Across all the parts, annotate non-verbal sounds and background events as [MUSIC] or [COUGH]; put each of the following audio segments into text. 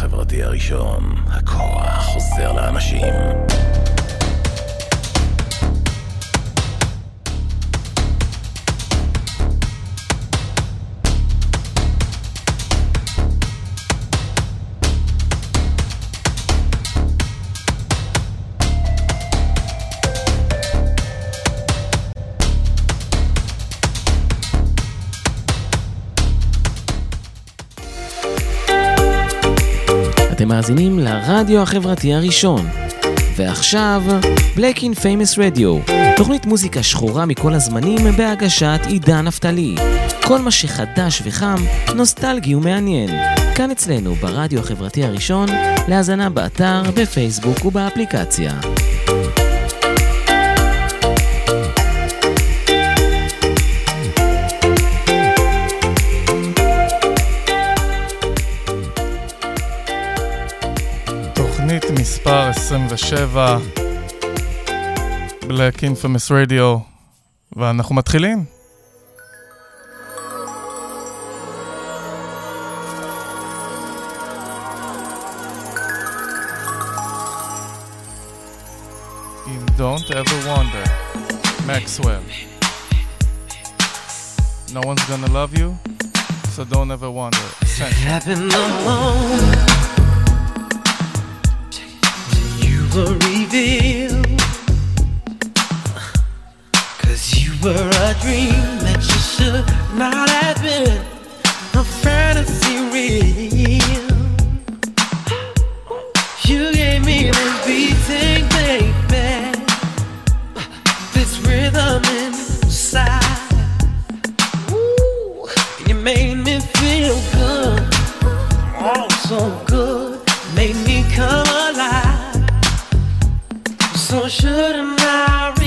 החברתי הראשון, הכוח חוזר לאנשים. מאזינים לרדיו החברתי הראשון. ועכשיו, Black in Famous Radio, תוכנית מוזיקה שחורה מכל הזמנים בהגשת עידן נפתלי. כל מה שחדש וחם, נוסטלגי ומעניין. כאן אצלנו ברדיו החברתי הראשון, להאזנה באתר, בפייסבוק ובאפליקציה. 27, Black Infamous Radio, ואנחנו מתחילים. אם Don't Ever Wonder, Maxwell. No one's gonna love you, so don't ever wonder. Essential. were revealed. Cause you were a dream that you should not have been. A fantasy real. You gave me this beating, baby. This rhythm inside. Ooh, you made me feel good. Oh, so good. shouldn't I?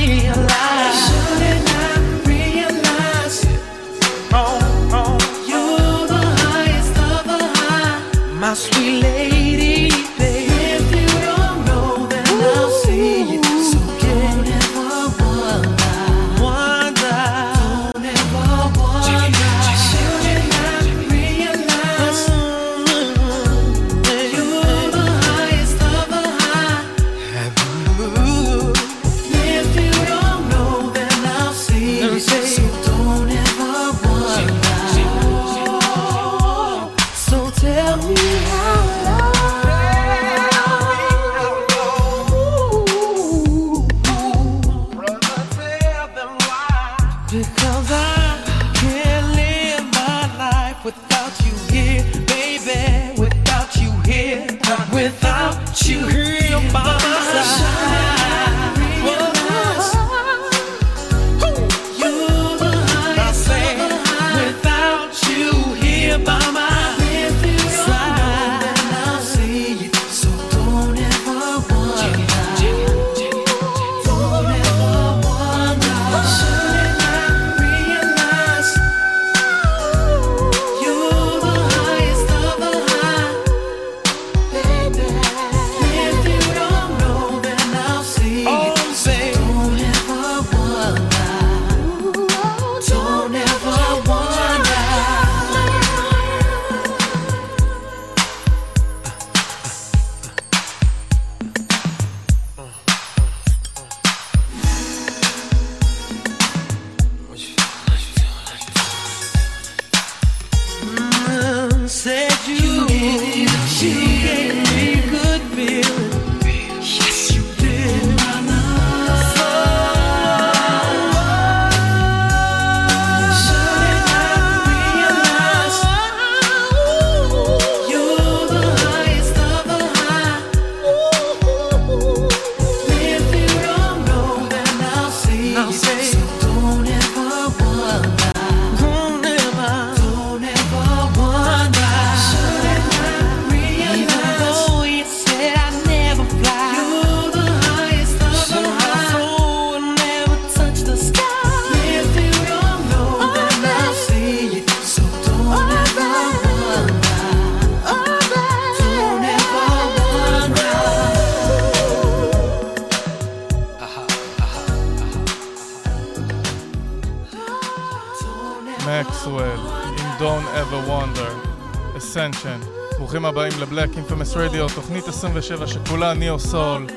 אינפמס רדיו, תוכנית 27 שכולה ניאו סול.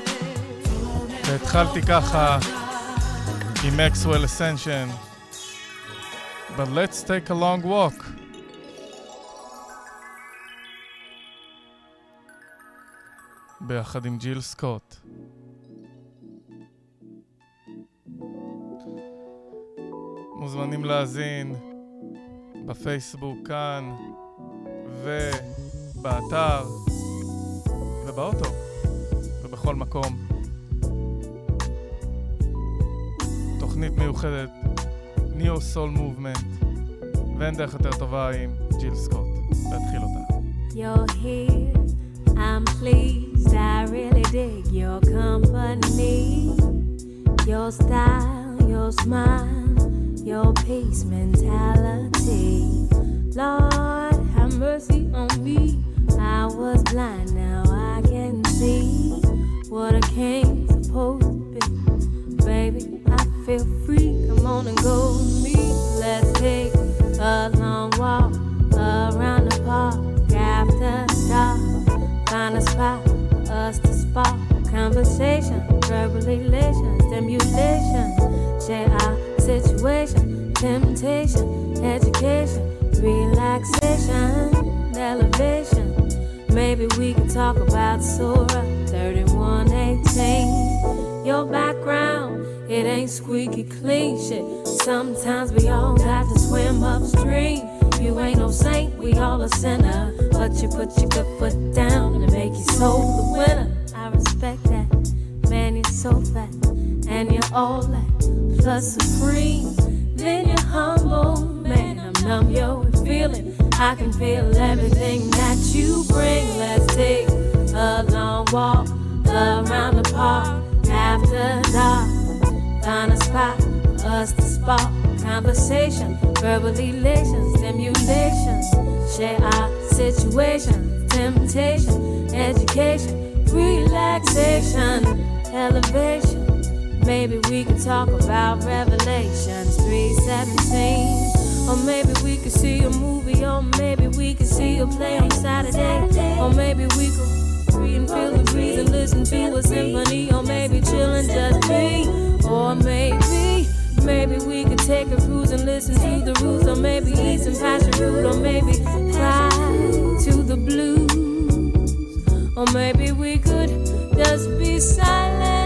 והתחלתי ככה עם מקסוול אסנשן. But let's take a long walk. ביחד עם ג'יל סקוט. מוזמנים להאזין בפייסבוק כאן ובאתר ובכל מקום. תוכנית מיוחדת ניאו סול מובמנט ואין דרך יותר טובה עם ג'יל סקוט להתחיל אותה. You're here, I'm pleased. I really dig your company. Your style, your smile, your peace mentality. Then you're humble. Man, I'm numb, yo, with feeling. I can feel everything that you bring. Let's take a long walk around the park after dark. Find a spot us to spark conversation, verbal elation, stimulation. Share our situation, temptation, education, relaxation, elevation. Maybe we could talk about Revelations 317. Or maybe we could see a movie, or maybe we could see a play on Saturday. Or maybe we could read and feel the breeze and listen to a symphony. Or maybe chill and just be. Or maybe, maybe we could take a cruise and listen to the roots. Or maybe eat some passion fruit. Or maybe fly to the blues. Or maybe we could just be silent.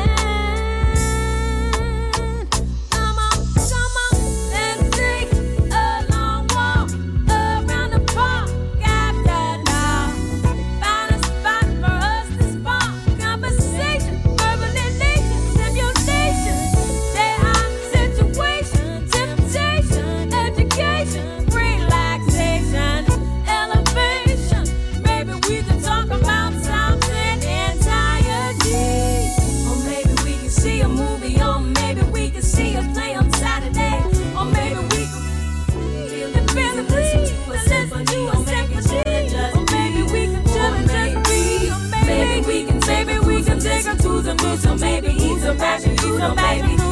Passion fruit,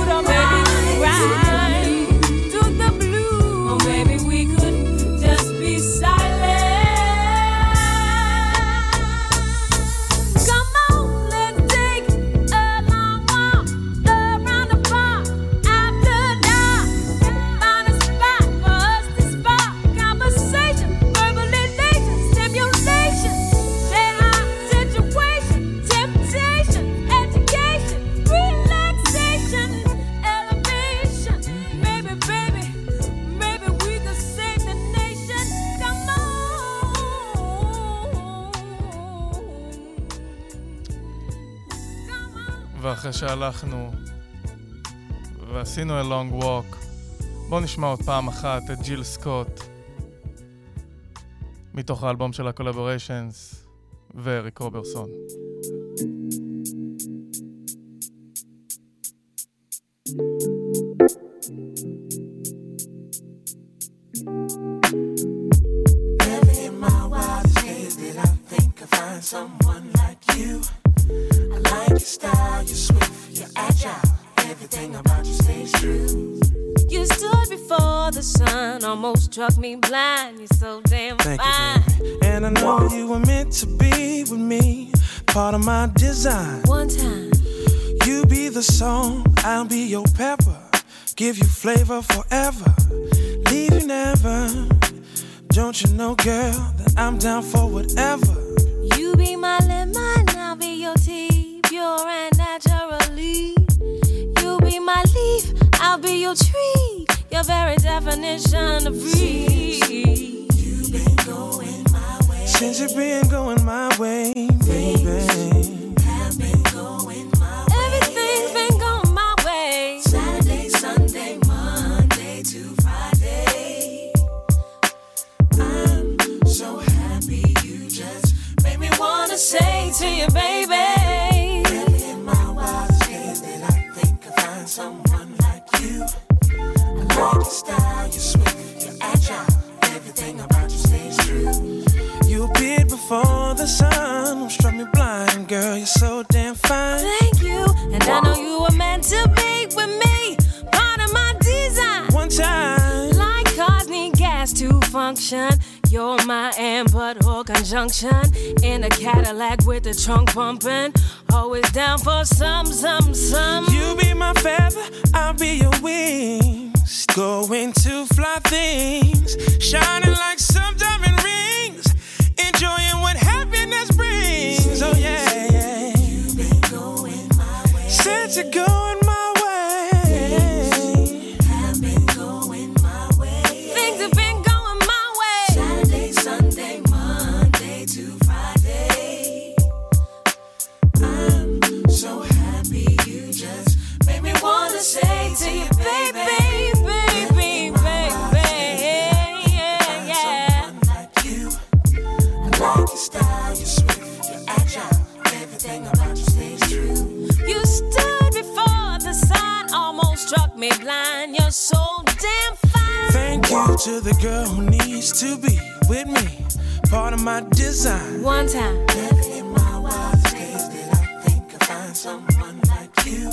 שהלכנו ועשינו a long walk, בואו נשמע עוד פעם אחת את ג'יל סקוט מתוך האלבום של הקולבוריישנס ואריק רוברסון. Never almost struck me blind. You're so damn Thank fine. you. And I know you were meant to be with me, part of my design. One time, You be the song, I'll be your pepper. Give you flavor forever, leave you never. Don't you know, girl, that I'm down for whatever. you be my lemon, I'll be your tea, pure and naturally. You be my leaf, I'll be your tree, your very definition of free. Since you've been going my way, baby. Everything's been going my way. Saturday, Sunday, Monday to Friday. I'm so happy you just made me wanna Say to you, baby. You stays. You appeared before the sun, struck me blind, girl. You're so damn fine. Thank you, and I know you were meant to be with me. Part of my design. One time, Like cars need gas to function. You're my and but conjunction. In a Cadillac with the trunk bumping. Always down for some, some, some. you be my feather, I'll be your wings. Going to fly things, shining like some diamond rings. Enjoying what happiness brings. Oh yeah, yeah. Said you're going my way. Wanna say to you, Baby, baby. baby, baby. Yeah, yeah. like you. I like your style, you're swift, you're agile. Everything about you stays true. You stood before the sun, almost struck me blind. You're so damn fine. Thank you to the girl who needs to be with me. Part of my design. One time, Never in my wildest days did I think I'd find someone like you.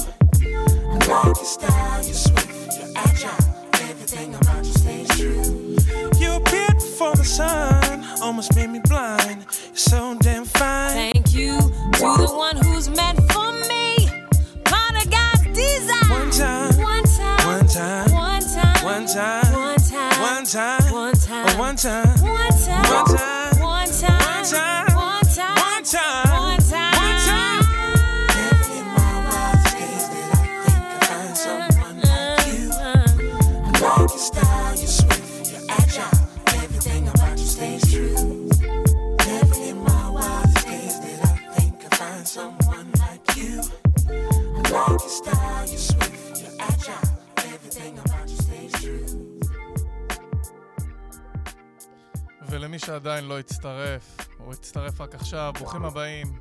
I like your style, you're swift, you're agile. Everything about you stays true. You appeared before the sun, almost made me blind. You're so damn fine. thank you to the one who's meant for me. Of God's design. One time, One time, one time, one time, one time, one time, one time, one time, oh, one time, one time, one time, one time, one time, one time, ולמי שעדיין לא הצטרף, או הצטרף רק עכשיו, ברוכים הבאים.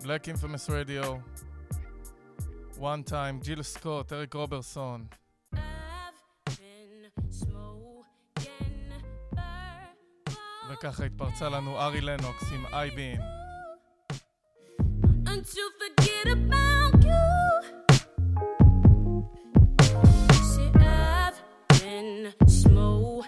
Black Infamous Radio. One Time, ג'יל סקוט, אריק רוברסון. וככה התפרצה לנו ארי לנוקס עם to smoke.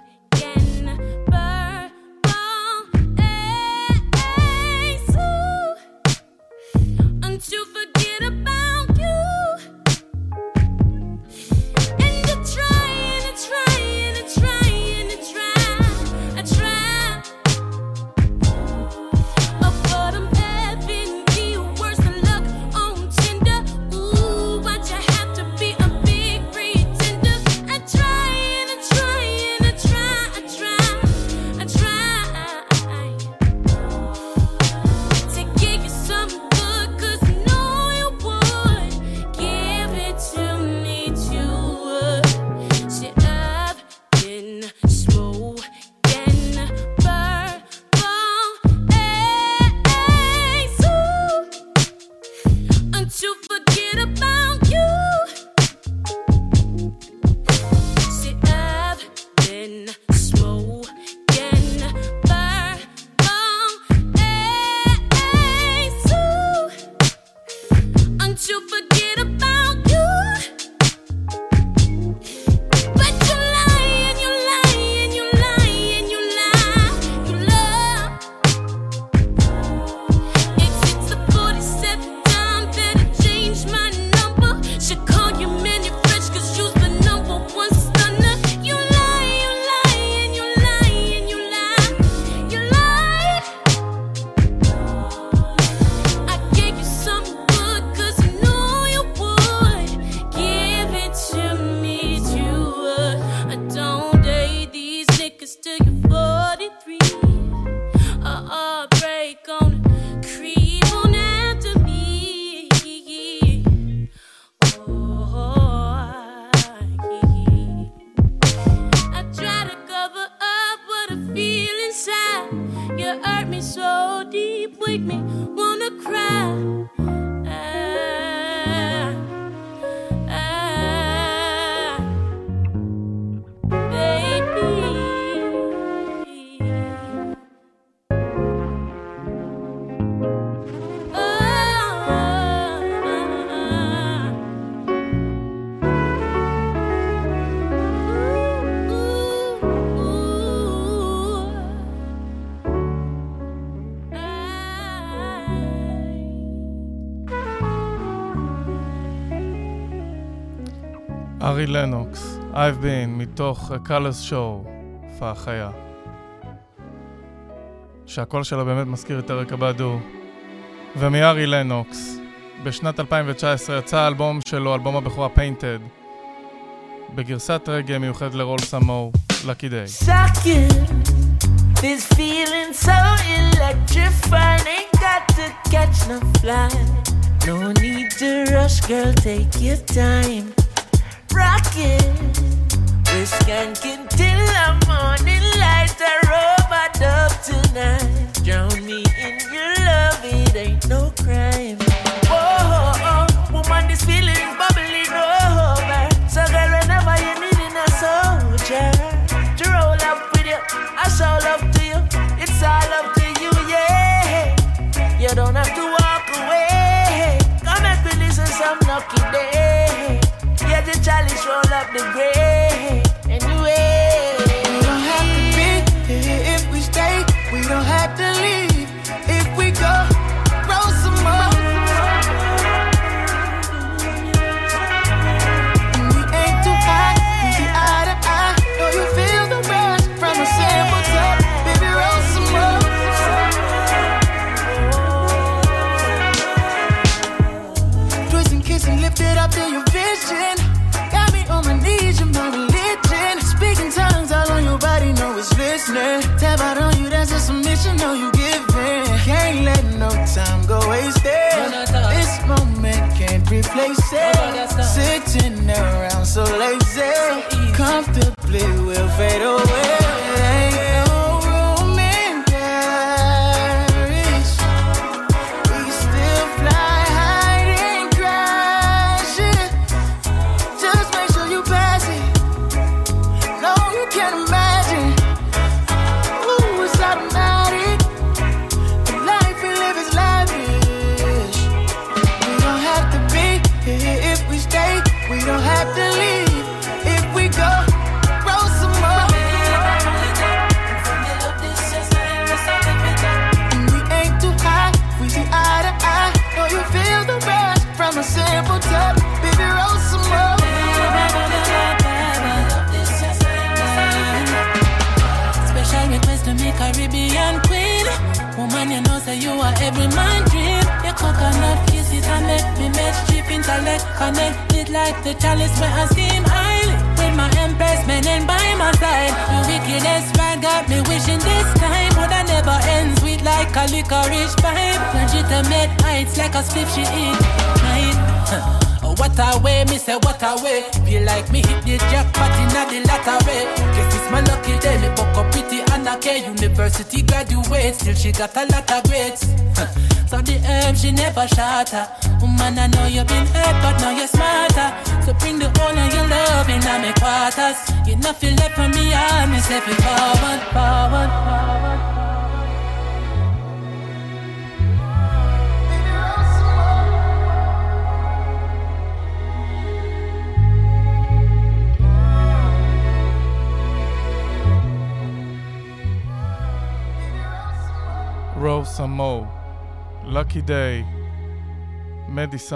לנוקס, I've been, מתוך A Colors Show, הופעה חיה. שהקול שלו באמת מזכיר את אריק אבדו. ומארי לנוקס, בשנת 2019 יצא האלבום שלו, אלבום הבכורה Painted, בגרסת רגע מיוחדת לרול סמו. Ain't got to catch no flight. No need to rush, girl. Take your time. Rockin'. We're skanking till the morning light. I A robot up tonight. Drown me in your love. It ain't no crime. Whoa, woman, this feeling is bubbling over. So, girl, whenever you're soldier to roll up with you, I show love to you. It's all up to you, yeah. You don't have to walk away. Come day. Chalice roll up the gray.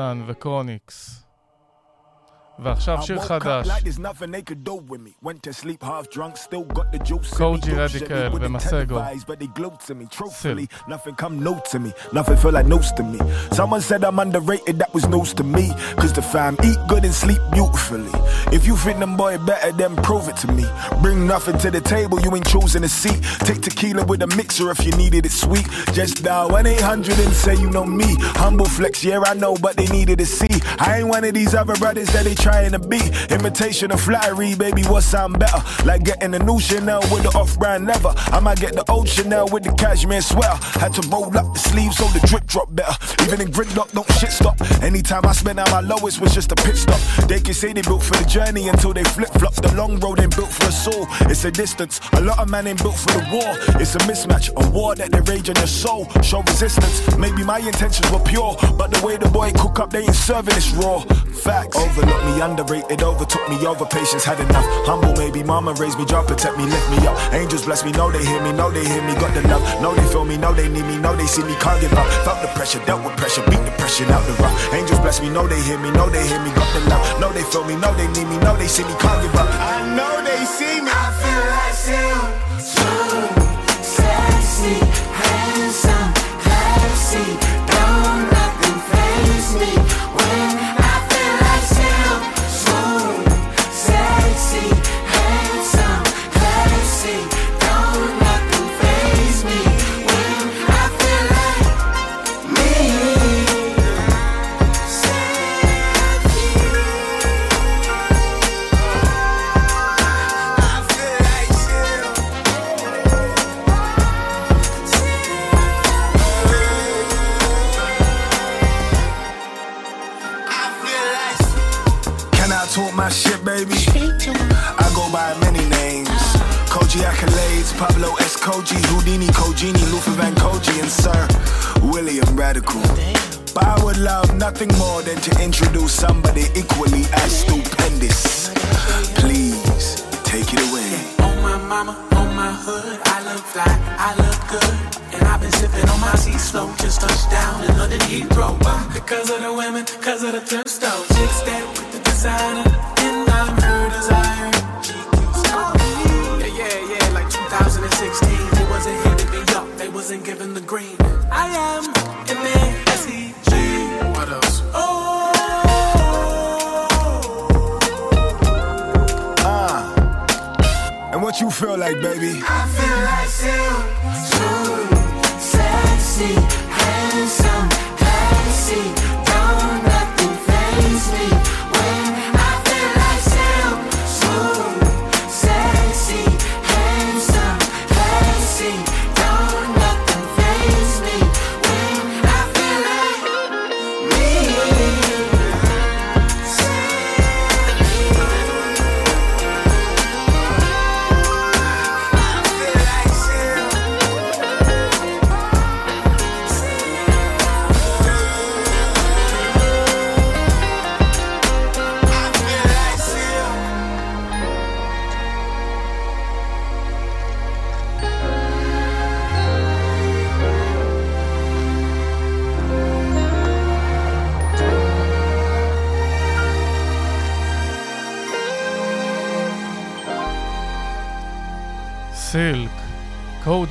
קטן וקרוני, ועכשיו שיר חדש, קוג'י רדיקל ומסגו. Truthfully, nothing come no to me. Nothing feel like notes to me. Someone said I'm underrated, that was news to me. Cause the fam eat good and sleep beautifully. If you think them boy better, then prove it to me. Bring nothing to the table, you ain't choosing a seat. Take tequila with a mixer if you needed it sweet. Just dial 1 800 and say you know me. Humble flex, yeah, I know, but they needed to see. I ain't one of these other brothers that they trying to to be. Imitation of flattery, baby, what sound better? Like getting a new Chanel with the off-brand leather. I might get the old Chanel with the cashmere sweater. Had to roll up the sleeves so the drip drop better. Even in gridlock, don't shit stop. Anytime I spend at my lowest was just a pit stop. They can say they built for the journey until they flip flop. The long road ain't built for a soul. It's a distance. A lot of man ain't built for the war. It's a mismatch. A war that they rage in your soul. Show resistance. Maybe my intentions were pure, but the way the boy cook up, they ain't serving this raw. Facts. Overlook me, underrated, overtook me, over patience, had enough. Humble, maybe mama raised me, job protect me, lift me up. Angels bless me, know they hear me, know they hear me, got the love. Know they feel me, know they need me, know they see me, can't give up. Felt the pressure, dealt with pressure, beat the pressure out the rough. Angels bless me, know they hear me, know they hear me, got the love. Know they feel me, know they need me, know they see me, can't give up. I know they see me. I feel like Sam, Escogi, Houdini, Kojini, Luther Van Koji, and Sir William Radical. But I would love nothing more than to introduce somebody equally as stupendous. Please take it away. On my mama, on my hood, I look fly, I look good. And I've been sipping on my sea slow, just touched down in London Heathrow. Why? Because of the women, because of the thrift store. Chicks that with the designer, and I'm her desire. 2016. They wasn't hitting me up, they wasn't giving the green. I am in there, S-E-G. What else? Oh. Ah. And what you feel like, baby? I feel like Sam, smooth, sexy,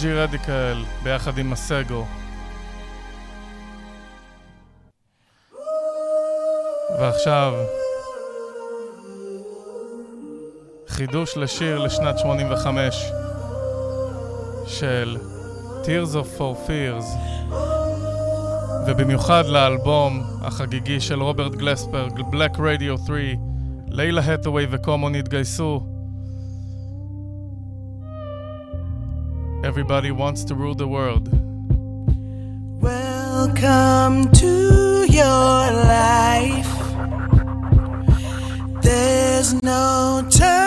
קוג'י רדיקל, ביחד עם מסגו. ועכשיו, חידוש לשיר לשנת 85 של Tears of for Fears ובמיוחד לאלבום החגיגי של רוברט גלספר, Black Radio 3 לילה הטווי וקומון התגייסו Everybody wants to rule the world. Welcome to your life. There's no turning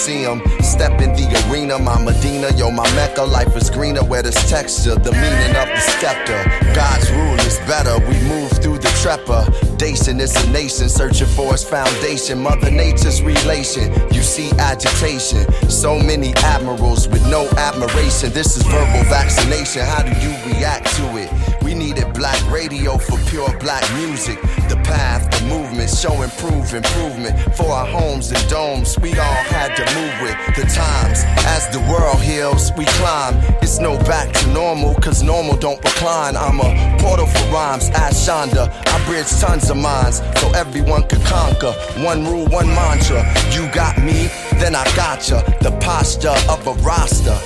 spirit's coliseum. Step in the arena, my Medina, yo, my Mecca. Life is greener where there's texture, the meaning of the scepter. God's rule is better, we move through the trepidation. It's a nation searching for its foundation. Mother Nature's relation, you see agitation. So many admirals with no admiration. This is verbal vaccination. How do you react to it? Needed black radio for pure black music. The path, the movement, show improve improvement for our homes and domes. We all had to move with the times. As the world heals, we climb. It's no back to normal, cause normal don't recline. I'm a portal for rhymes, ask Shonda. I bridge tons of minds so everyone could conquer. One rule, one mantra. You got me, then I gotcha. The posture of a roster.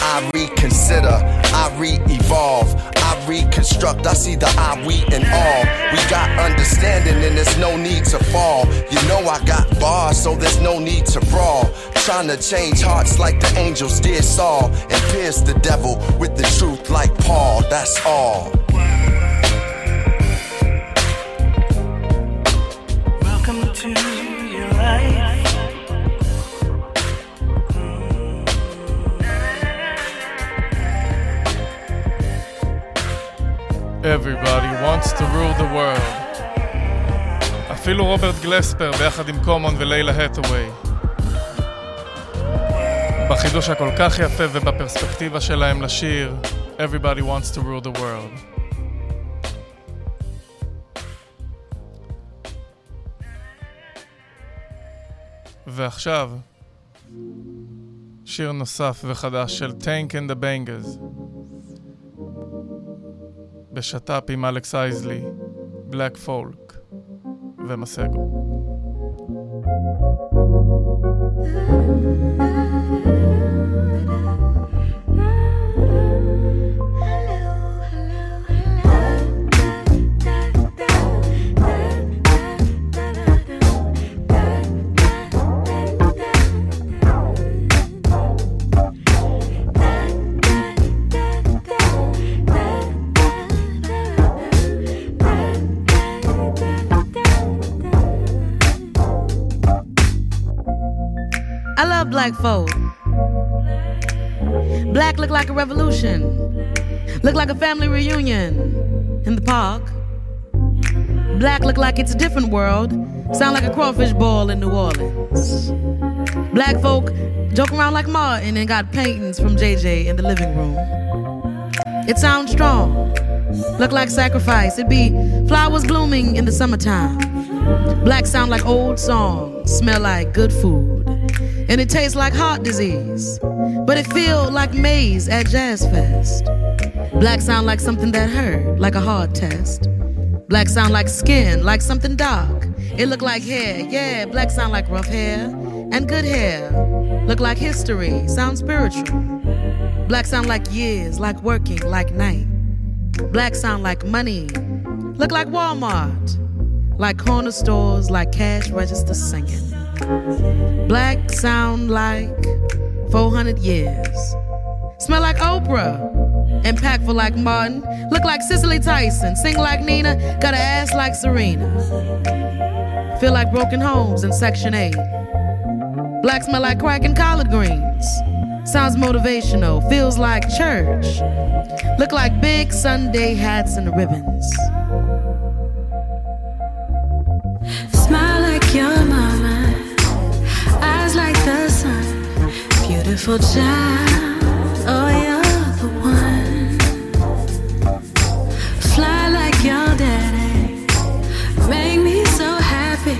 I reconsider, I re-evolve, I reconstruct. I see the I, we, and all. We got understanding, and there's no need to fall. You know I got bars, so there's no need to brawl. Trying to change hearts like the angels did Saul, and pierce the devil with the truth like Paul. That's all. Welcome to your life. Everybody wants to rule the world. אפילו רוברט גלספר ביחד עם קומון ולילה הטווי. בחידוש הכל כך יפה ובפרספקטיבה שלהם לשיר Everybody wants to rule the world. ועכשיו, שיר נוסף וחדש של טנק אנד הבנגז. בשת"פ עם אלכס אייזלי, בלק פולק ומסגו. I black folk. Black look like a revolution. Look like a family reunion in the park. Black look like it's a different world. Sound like a crawfish ball in New Orleans. Black folk joke around like Martin and got paintings from JJ in the living room. It sounds strong. Look like sacrifice. It be flowers blooming in the summertime. Black sound like old songs. Smell like good food and it tastes like heart disease. But it feel like Maze at Jazz Fest. Black sound like something that hurt, like a hard test. Black sound like skin, like something dark. It look like hair, yeah. Black sound like rough hair and good hair. Look like history, sound spiritual. Black sound like years, like working, like night. Black sound like money. Look like Walmart, like corner stores, like cash register singing. Black sound like 400 years. Smell like Oprah. Impactful like Martin. Look like Cicely Tyson. Sing like Nina. Got an ass like Serena. Feel like broken homes in Section 8. Black smell like crack and collard greens. Sounds motivational. Feels like church. Look like big Sunday hats and ribbons. Beautiful child, oh you're the one. Fly like your daddy, make me so happy.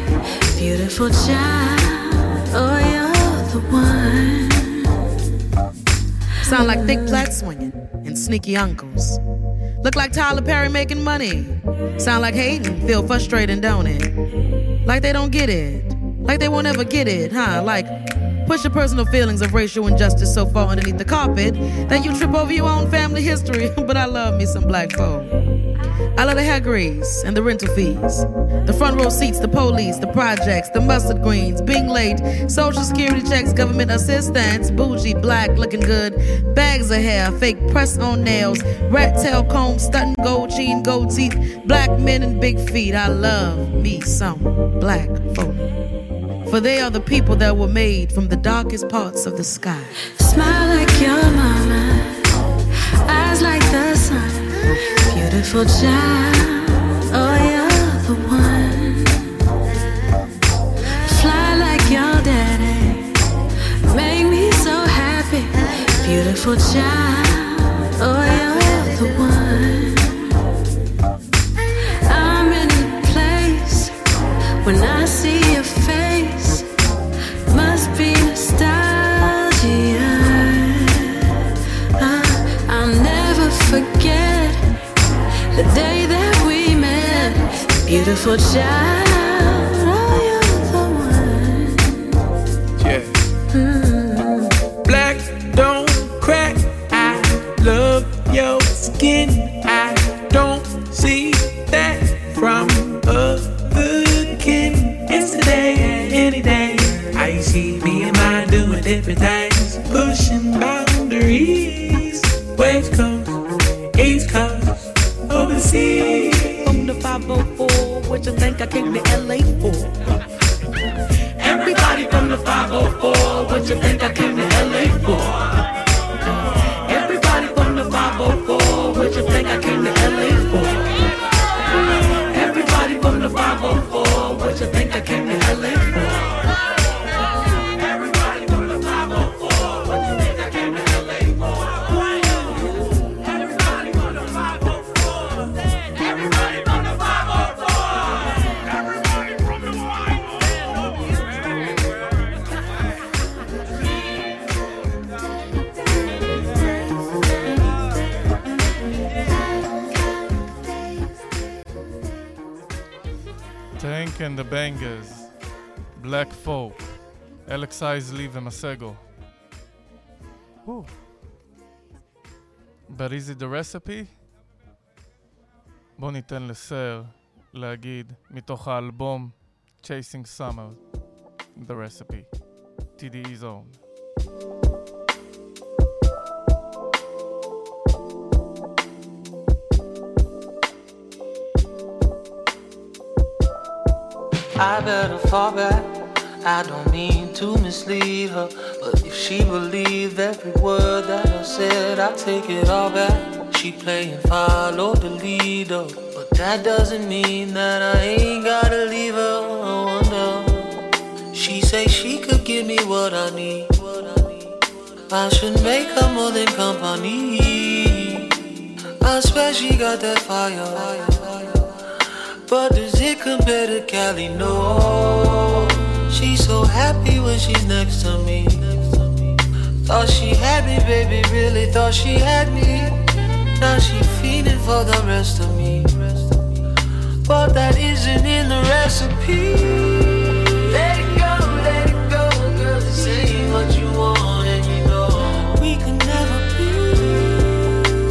Beautiful child, oh you're the one. Sound like thick plait swinging and sneaky uncles. Look like Tyler Perry making money. Sound like hating, feel frustrated, don't it? Like they don't get it. Like they won't ever get it, huh? Like push your personal feelings of racial injustice so far underneath the carpet that you trip over your own family history. [LAUGHS] but I love me some black folk. I love the hair grease and the rental fees, the front row seats, the police, the projects, the mustard greens, being late, social security checks, government assistance, bougie, black, looking good, bags of hair, fake press on nails, rat tail comb, stunting gold chain, gold teeth, black men and big feet. I love me some black folk. For they are the people that were made from the darkest parts of the sky. Smile like your mama, eyes like the sun. Beautiful child, oh, you're the one. Fly like your daddy, make me so happy. Beautiful child, oh, you're the one. I'm in a place when I Beautiful child, think I came to LA for? אלכס אייזלי ומסגו. Whew. But is it the recipe? בוא ניתן לסר להגיד מתוך האלבום Chasing Summer, The Recipe, TDE Zone. I better fall back. I don't mean to mislead her, but if she believed every word that I said, I take it all back. She playing follow the leader, but that doesn't mean that I ain't gotta leave her. I wonder. She say she could give me what I need. I should make her more than company. I swear she got that fire. But does it compare to Cali? No. She's so happy when she's next to me. Thought she had me, baby, really thought she had me. Now she feeding for the rest of me. But that isn't in the recipe. Let it go, let it go, girl. This ain't what you want, and you know we could never be.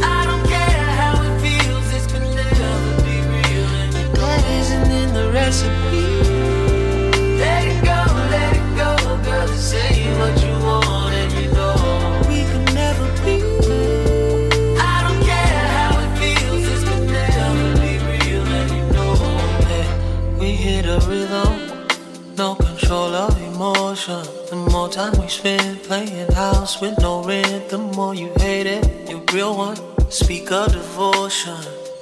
I don't care how it feels, this could never be real, and you that isn't in the recipe. Time we spend playing house with no rent, the more you hate it. You real one, speak of devotion.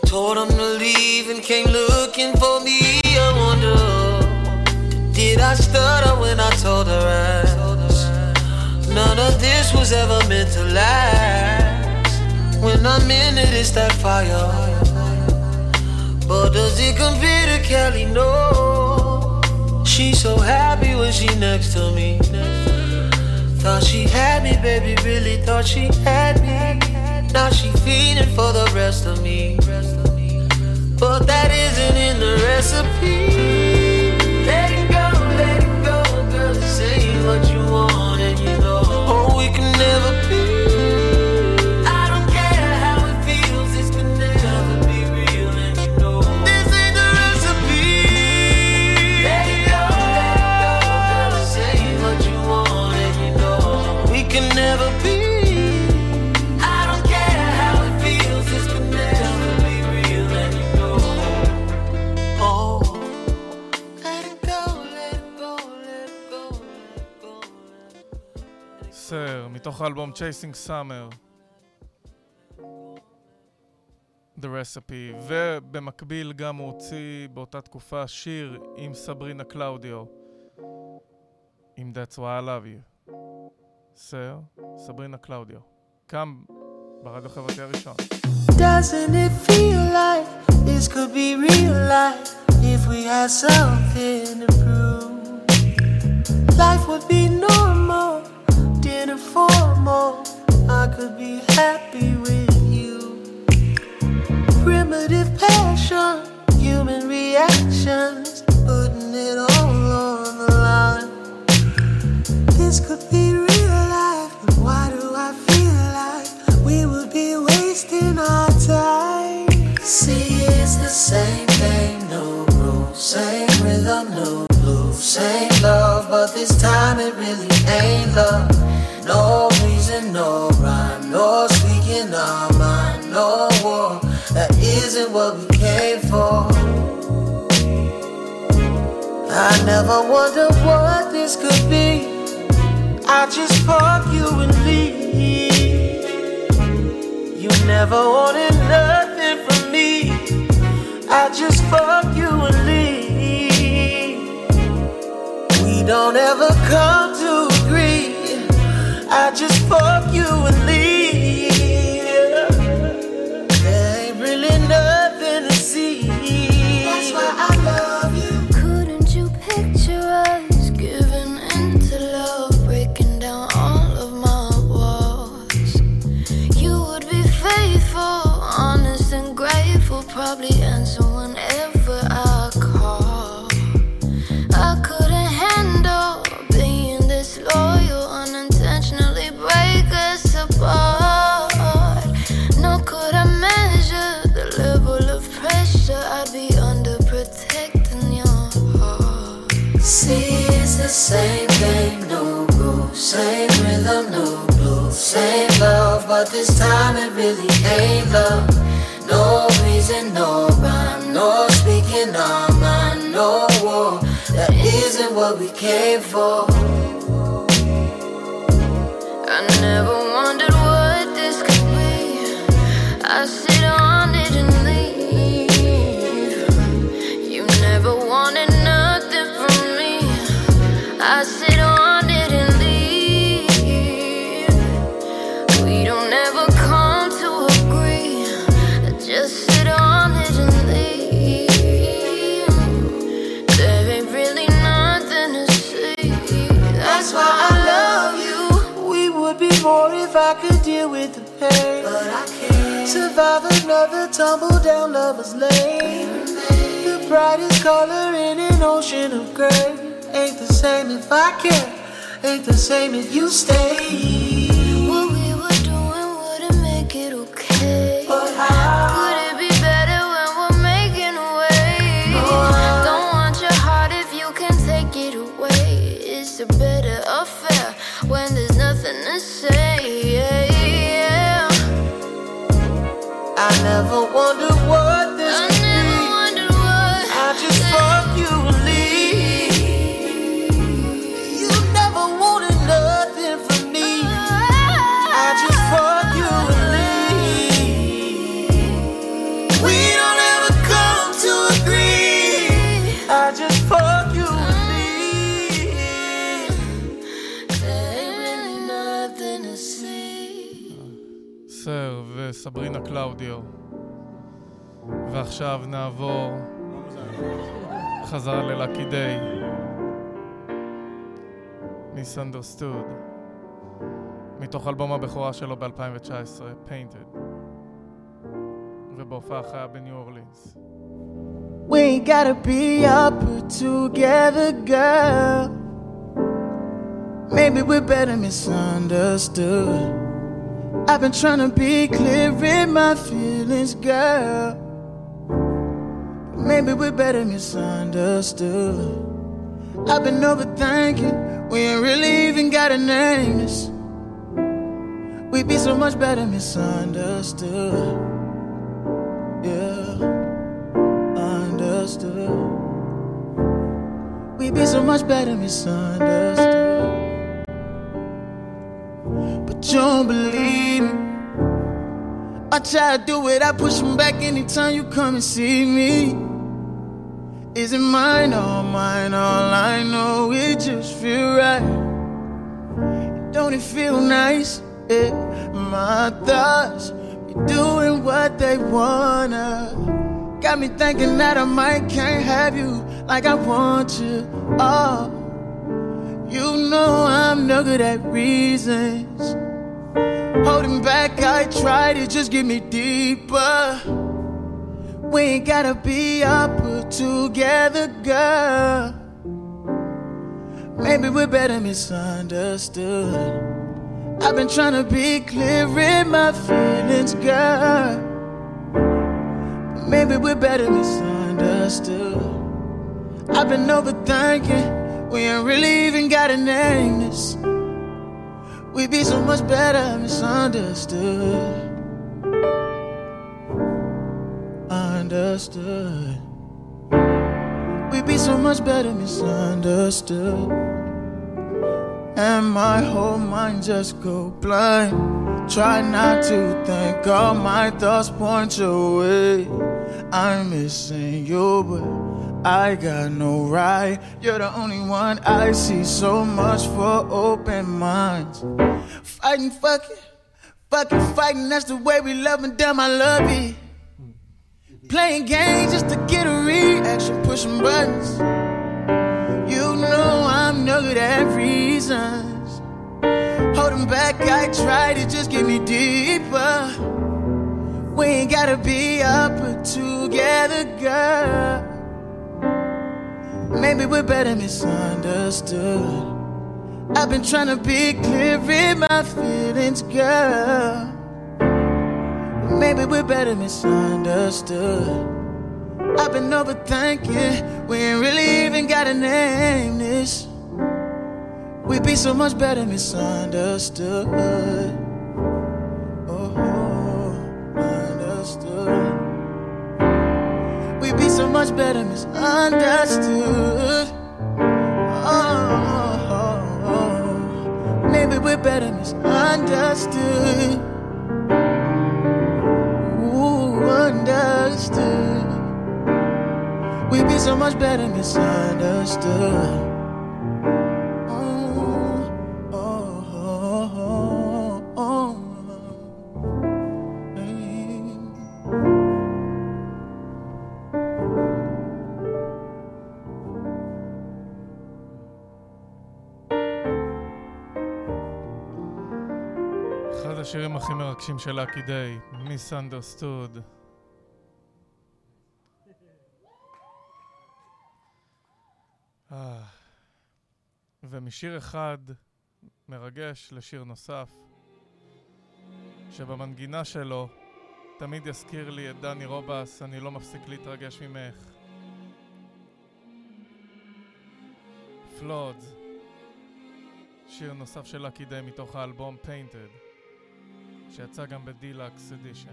Told him to leave and came looking for me. I wonder, did I stutter when I told her? None of this was ever meant to last. When I'm in it, it's that fire. But does it compare to Cali? No. She's so happy when she next to me. Thought she had me, baby, really thought she had me. Now she feeding for the rest of me. But that isn't in the recipe. Let it go, let it go, girl. Ain't what you want, and you know. Oh, we can never be. מתוך האלבום Chasing Summer. The Recipe, ובמקביל גם הוא הוציא באותה תקופה שיר עם סברינה קלאודיו, עם That's Why I Love You. סר, סברינה קלאודיו. כאן ברדיו החברתי הראשון. Doesn't it feel like this could be real life if we had something to prove? Life would be normal, dinner formal. I could be happy with you. Primitive passion, human reactions, putting it all on the line. This could be real life, but why do I feel like we would be wasting our time? See, it's the same thing, no rules, same rhythm, no blues, same love, but this time it really ain't love. No reason, no rhyme, no speaking our mind, no war. That isn't what we came for. I never wonder what this could be. I just fuck you and leave. You never wanted nothing from me. I just fuck you and leave. We don't ever come to. I just fuck you and leave. Same game, no rules, same rhythm, no blues, same love, but this time it really ain't love. No reason, no rhyme, no speaking our mind, no war. That isn't what we came for. I never I could deal with the pain. But I can't survive another tumble down lover's lane. The brightest color in an ocean of gray. Ain't the same if I can. Ain't the same if you stay. What we were doing wouldn't make it okay. But how? Could it be better when we're making a way? Don't want your heart if you can take it away. It's a better affair when there's never wondered what this I never be. Wondered what I just thought you leave. You never wanted nothing from me. Oh. I just thought you leave. We don't ever come to agree. I just thought you Sabrina Claudio. ועכשיו נעבור חזרה ללאקי דיי. מיסאנדרסטוד. מתוך אלבום הבכורה שלו ב-2019, Painted. ובהופעה חיה בניו אורלינס. We ain't gotta be up together, girl. Maybe we're better misunderstood. I've been trying to be clear in my feelings, girl. Maybe we're better misunderstood. I've been overthinking. We ain't really even gotta name this. We'd be so much better misunderstood. Yeah, understood. We'd be so much better misunderstood. But you don't believe me. I try to do it, I push them back anytime you come and see me. Is it mine or mine? All I know, it just feel right. Don't it feel nice? Yeah, my thoughts be doing what they wanna. Got me thinking that I might can't have you like I want you. Oh, you know I'm no good at reasons. Holding back, I try to just get me deeper. We ain't gotta be up together, girl. Maybe we're better misunderstood. I've been trying to be clear in my feelings, girl. Maybe we're better misunderstood. I've been overthinking. We ain't really even gotta name this. We'd be so much better misunderstood. Understood. We'd be so much better misunderstood. And my whole mind just go blind. Try not to think all my thoughts point your way. I'm missing you, but I got no right. You're the only one I see. So much for open minds. Fighting, fucking, fucking, fighting. That's the way we love and damn, I love it. Playing games just to get a reaction, pushing buttons. You know I'm no good at reasons. Holding back, I try to just get me deeper. We ain't gotta be up together, girl. Maybe we're better misunderstood. I've been trying to be clear in my feelings, girl. Maybe we're better misunderstood. I've been overthinking. We ain't really even gotta name this. We'd be so much better misunderstood. Oh, understood. We'd be so much better misunderstood. Oh, maybe we're better misunderstood. Ooh, understood. We'd be so much better misunderstood. השירים הכי מרגשים של לקי דיי. אה, ומשיר אחד מרגש לשיר נוסף, שבמנגינה שלו תמיד יזכיר לי את דני רובס, אני לא מפסיק להתרגש ממך. פלודס, שיר נוסף של לקי דיי מתוך האלבום Painted, שיצא גם בדילקס אדישן.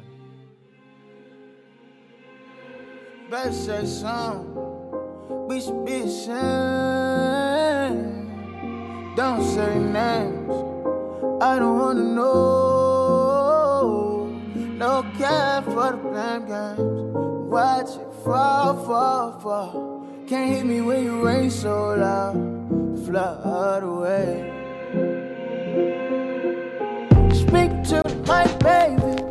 Better say something. We should be ashamed. Don't say names. I don't wanna know. No care for the blame games. Watch it fall, fall, fall. Can't hit me when you rain so loud. Flood away. My baby.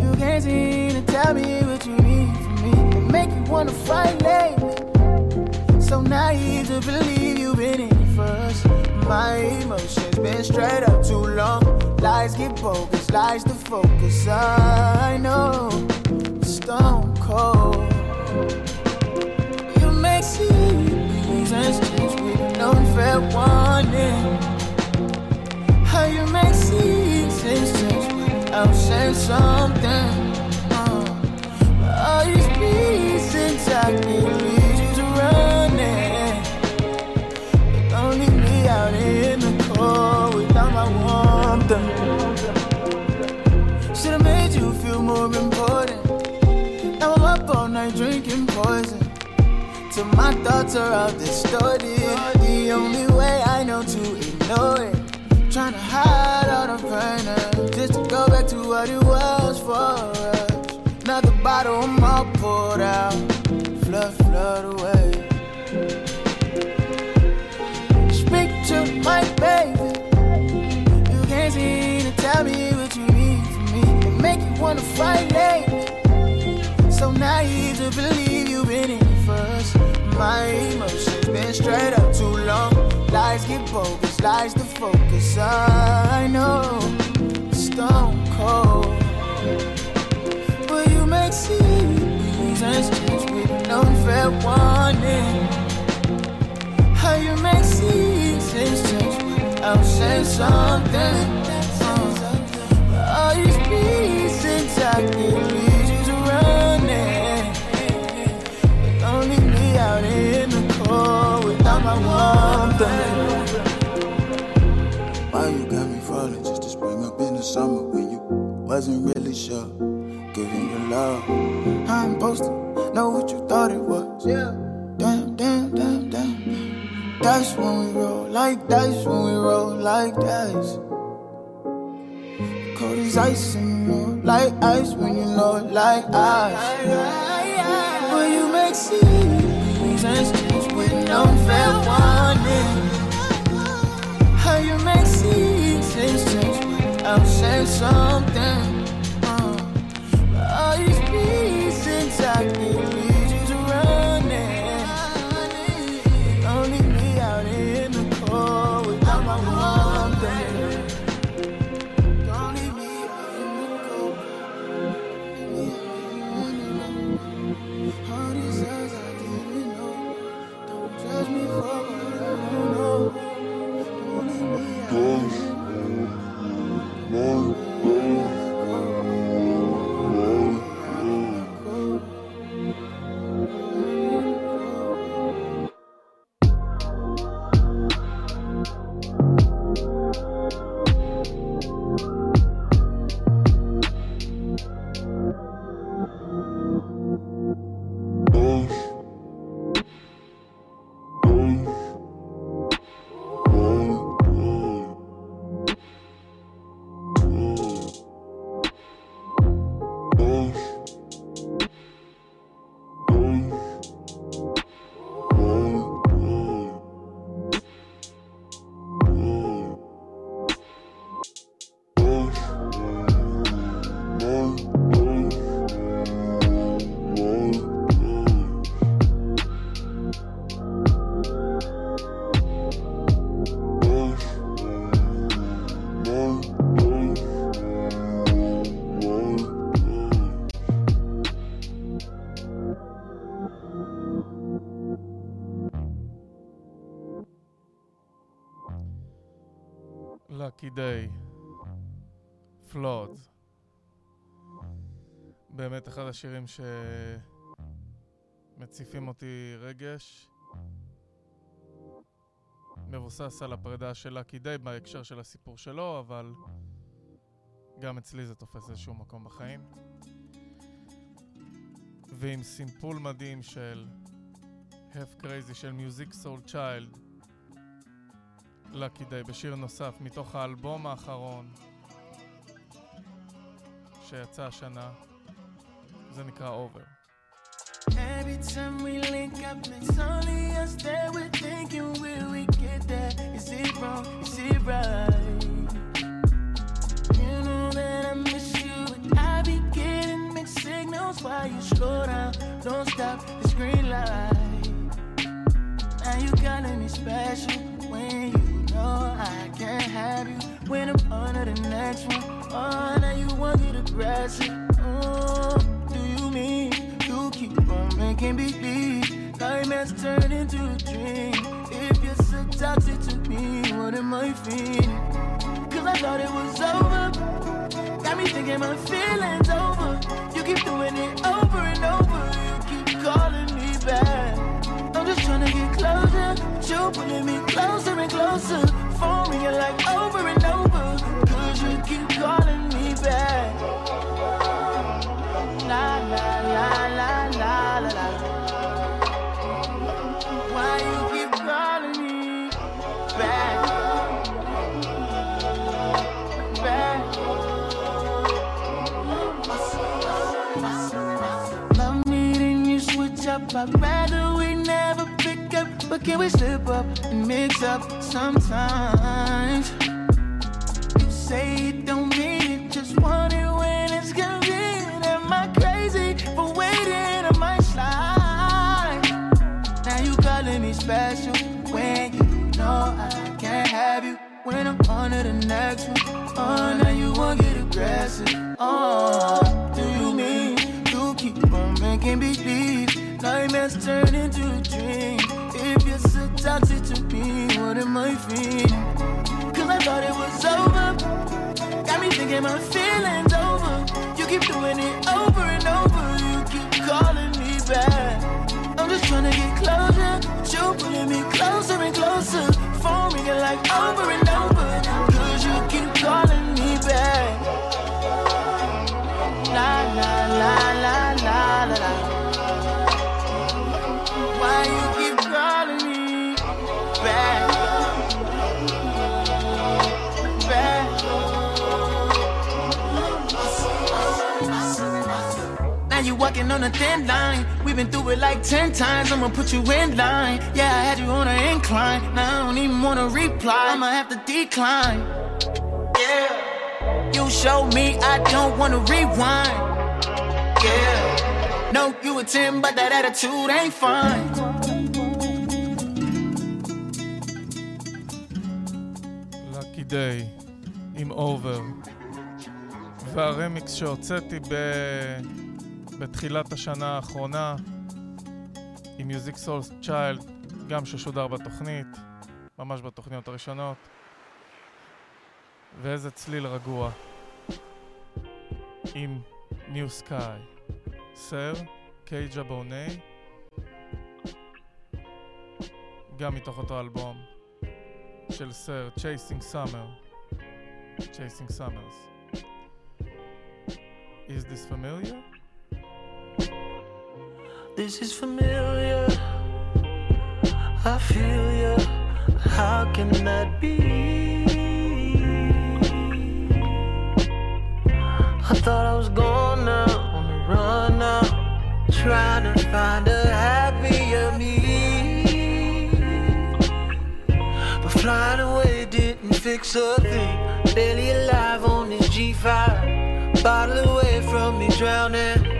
You can't seem to tell me what you need from me. It make you wanna fight lately. So naive to believe you've been in first. My emotions been straight up too long. Lies get bogus, lies to focus. I know, stone cold. You make seasons change with no fair warning. How you make seasons without saying something. Uh, all these reasons I can lead you to running. But don't leave me out in the cold without my warmth. Should've made you feel more important. Now I'm up all night drinking poison. Till my thoughts are all distorted. The only way I know to ignore it. Try trying to hide all the pain just bottle, I'm all poured out, flood, flood away. Speak to my baby. You can't seem to tell me what you need from me. It make you wanna fight lately. So naive to believe you've been in first. My emotions been straight up too long. Lies get bogus, lies to focus. I know, stone cold. Make seasons change with fair warning. How you make seasons change without saying something. All these reasons I can lead running. But don't me out in the cold without my warmth. Why you got me falling just to spring up in the summer when you wasn't really sure? Giving you love. I'm supposed to know what you thought it was. Yeah. Damn, damn, damn, damn. That's when we roll like dice, when we roll like dice. Cold as ice and you know, like ice when you know, like ice. But you make seasons change with no fair warning. How you make seasons change without saying something. Reasons Day, פלוד. באמת אחד השירים שמציפים אותי רגש. מבוסס על הפרידה של לקי דיי בהקשר של הסיפור שלו, אבל גם אצלי זה תופס איזשהו מקום בחיים. ועם סימפול מדהים של Have Crazy של Music Soul Child, לקי דיי בשיר נוסף מתוך האלבום האחרון שיצא השנה, זה נקרא Over. Every time we link up, it's only us that we're thinking, will we get there? Is it wrong? Is it right? You know that I miss you, and I be getting mixed signals while you slow down. Don't stop this green light. Now you calling me special when you know I can't have you. When I'm under the next one, oh, now you want to get aggressive. Oh, do you mean you keep on making me believe nightmares turn into a dream? If you're so toxic to me, what am I feeling? Cause I thought it was over. Got me thinking my feelings over. You keep doing it closer and closer. Phoning you like over and over. Could you keep calling me back? La la la la la la Why you keep calling me back? Back. Love me, then you switch up. I'd rather but can we slip up and mix up sometimes? You say it don't mean it, just want it when it's convenient. Am I crazy for waiting? I might slide. Now you calling me special when you know I can't have you. When I'm on to the next one, oh, now you won't get aggressive. Oh, do you mean you keep on making me believe nightmares turn into a dream? I feeling? Cause I thought it was over. Got me thinking my feelings over. You keep doing it over and over. You keep calling me back. I'm just trying to get closer. You pulling me closer and closer. Phone ringing like over and over. Cause you keep calling me back. La la la la la la la. Why you keep calling me back? Now you walking on a thin line. We've been through it like ten times. I'ma put you in line. Yeah, I had you on an incline. Now I don't even wanna reply. I'ma have to decline. Yeah. You showed me I don't wanna rewind. Yeah. No, you a 10, but that attitude ain't fine. לקי דיי עם אובר. והרמיקס שהוצאתי ב... בתחילת השנה האחרונה עם מיוזיק סולס צ'יילד, גם ששודר בתוכנית, ממש בתוכניות הראשונות. ואיזה צליל רגוע. עם ניו סקאי. סר, קייג'ה בוני. גם מתוך אותו אלבום של סר, Chasing Summer. Chasing Summers. Is this familiar? This is familiar. I feel you. How can that be? I thought I was gone now, on the run now, trying to find a happier me. But flying away didn't fix a thing. Barely alive on this G5, bottle away from me drowning.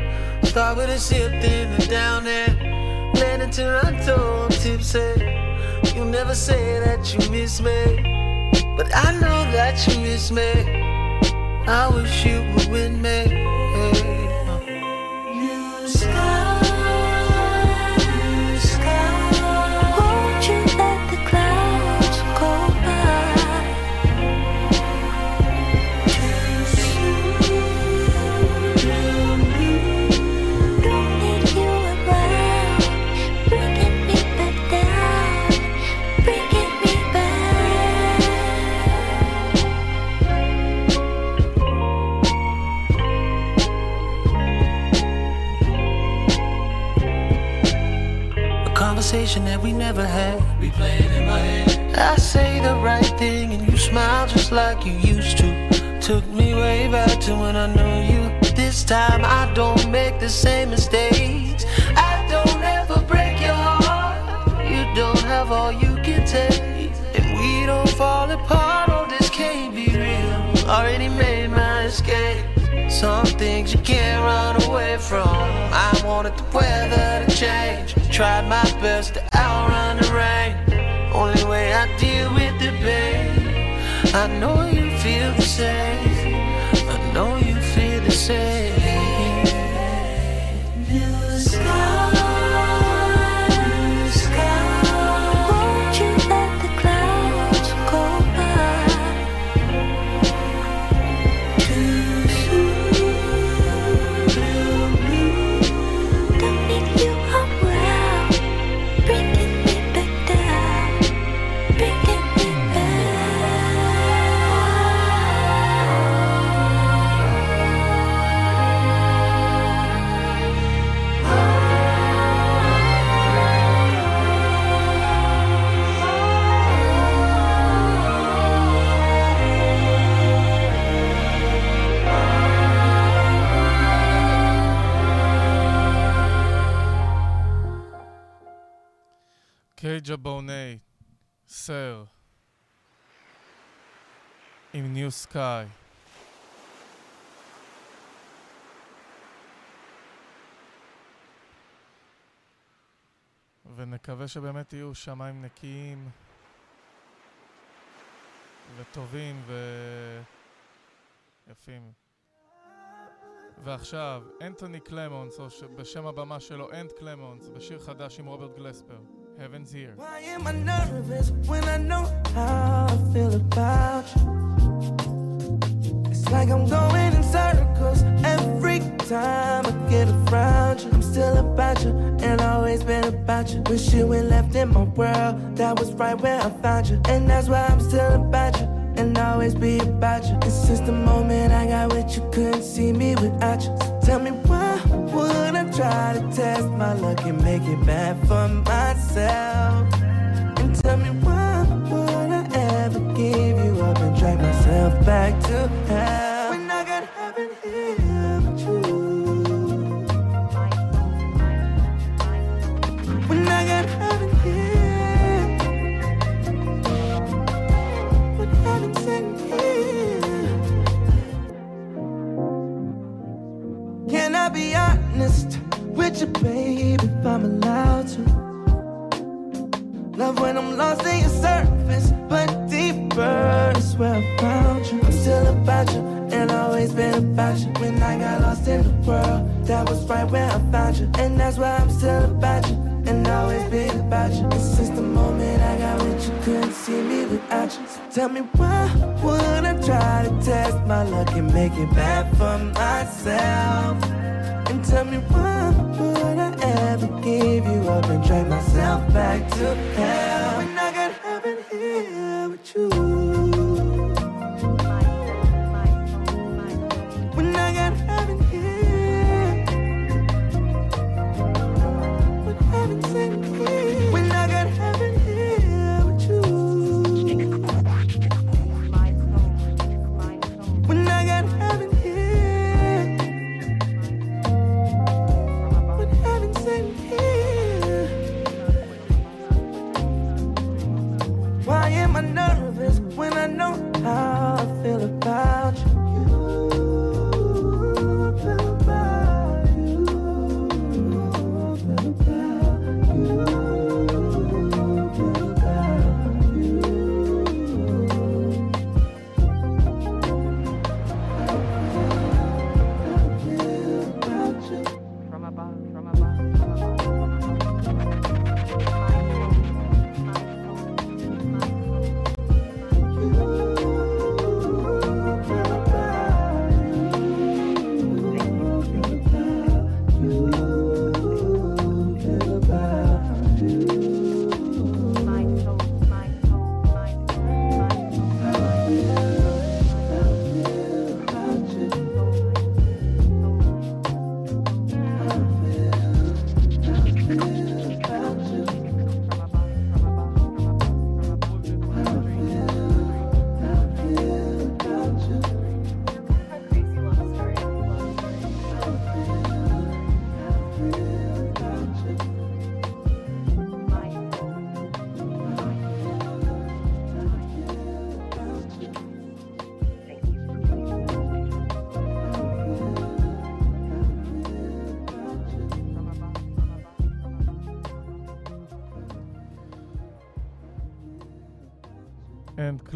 Start with a sip, then a down there. Land in Toronto, I'm tipsy. You never say that you miss me, but I know that you miss me. I wish you were with me. New Tried my best to outrun the rain. Only way I deal with the pain. I know you feel the same. סקאי. ונקווה שבאמת יהיו שמיים נקיים וטובים ויפים. ועכשיו, אנטוני קלמונס, או בשם הבמה שלו אנט קלמונס, בשיר חדש עם רוברט גלספר, Heaven's Here. Why am I nervous when I know how I feel about you? It's like I'm going in circles every time I get around you. I'm still about you and always been about you. Wish you were left in my world, that was right where I found you. And that's why I'm still about you and always be about you. It's just the moment I got with you, couldn't see me without you. So tell me try to test my luck and make it bad for myself? And tell me why would I ever give you up and drag myself back to hell? When I got heaven here you. When I got heaven here. Sitting here. Can I be honest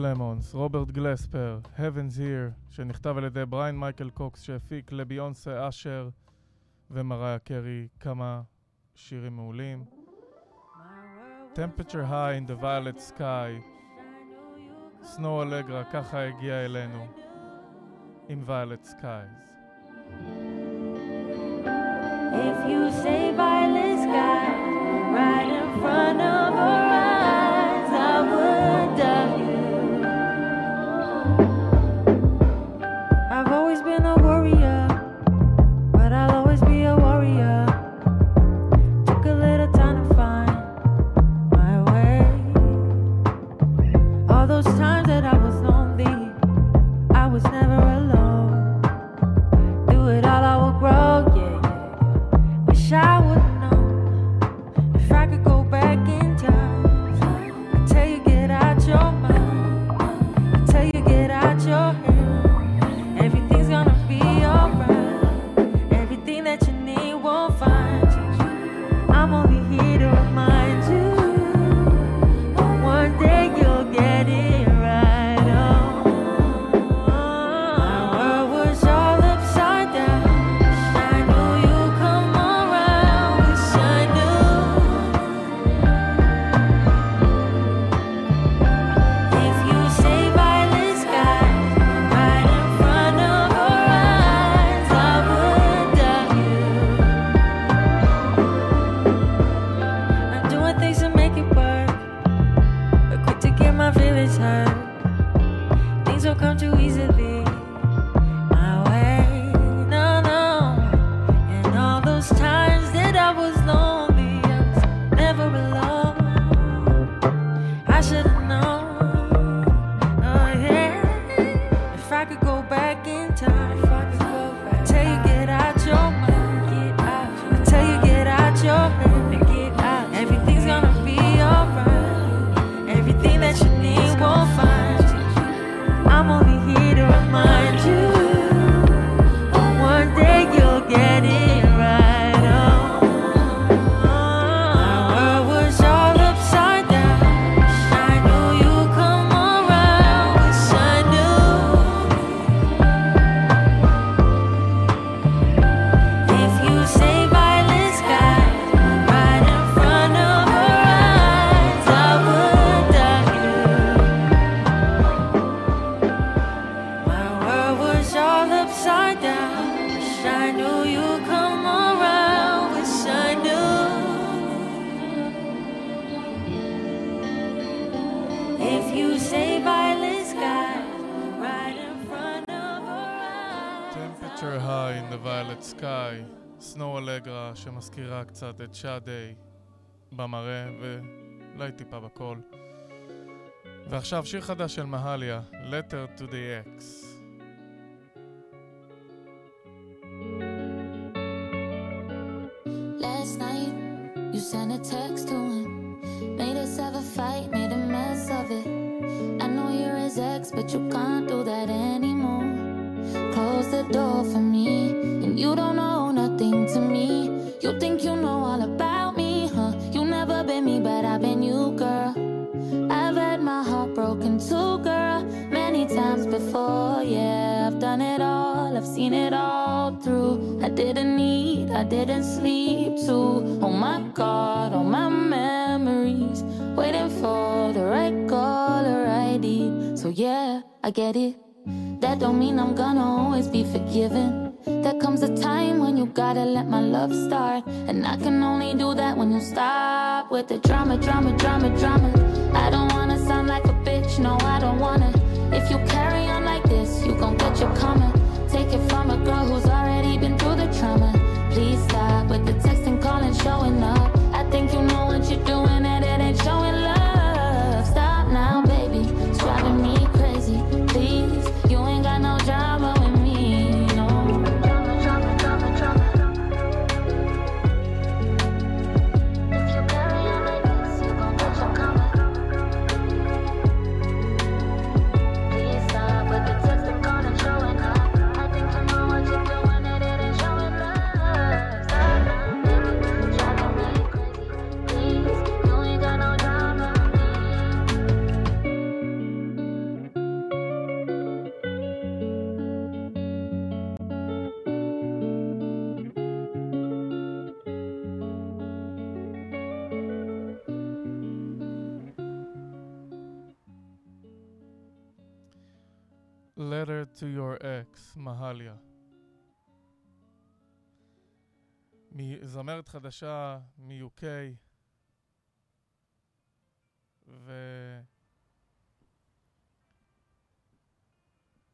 אנד קלמונס, רוברט גלספר, Heaven's Here, שנכתב על ידי בריין מייקל קוקס שהפיק לביונסה אשר ומריה קרי כמה שירים מעולים. Temperature High in the Violet Sky, סנו אלגרה, ככה הגיע אלינו, עם Violet Skies. If you say violet sky right in front of her I would שמזכירה קצת את שאדי במראה ואולי טיפה בקול. ועכשיו שיר חדש של מהליה, Letter to the X. Close the door for me, and you don't know. You think you know all about me, huh? You never been me, but I've been you, girl. I've had my heart broken too, girl, many times before. Yeah, I've done it all, I've seen it all through. I didn't eat, I didn't sleep too. Oh my god, all my memories, waiting for the right call or right. So yeah, I get it. That don't mean I'm gonna always be forgiven. There comes a time when you gotta let my love start. And I can only do that when you stop with the drama, drama, drama, drama. I don't wanna sound like a bitch, no, I don't wanna. If you carry on like this, you gon' get your karma. Take it from a girl who's already been through the trauma. Please stop with the your ex, מהליה. זמרת חדשה מ-UK ו...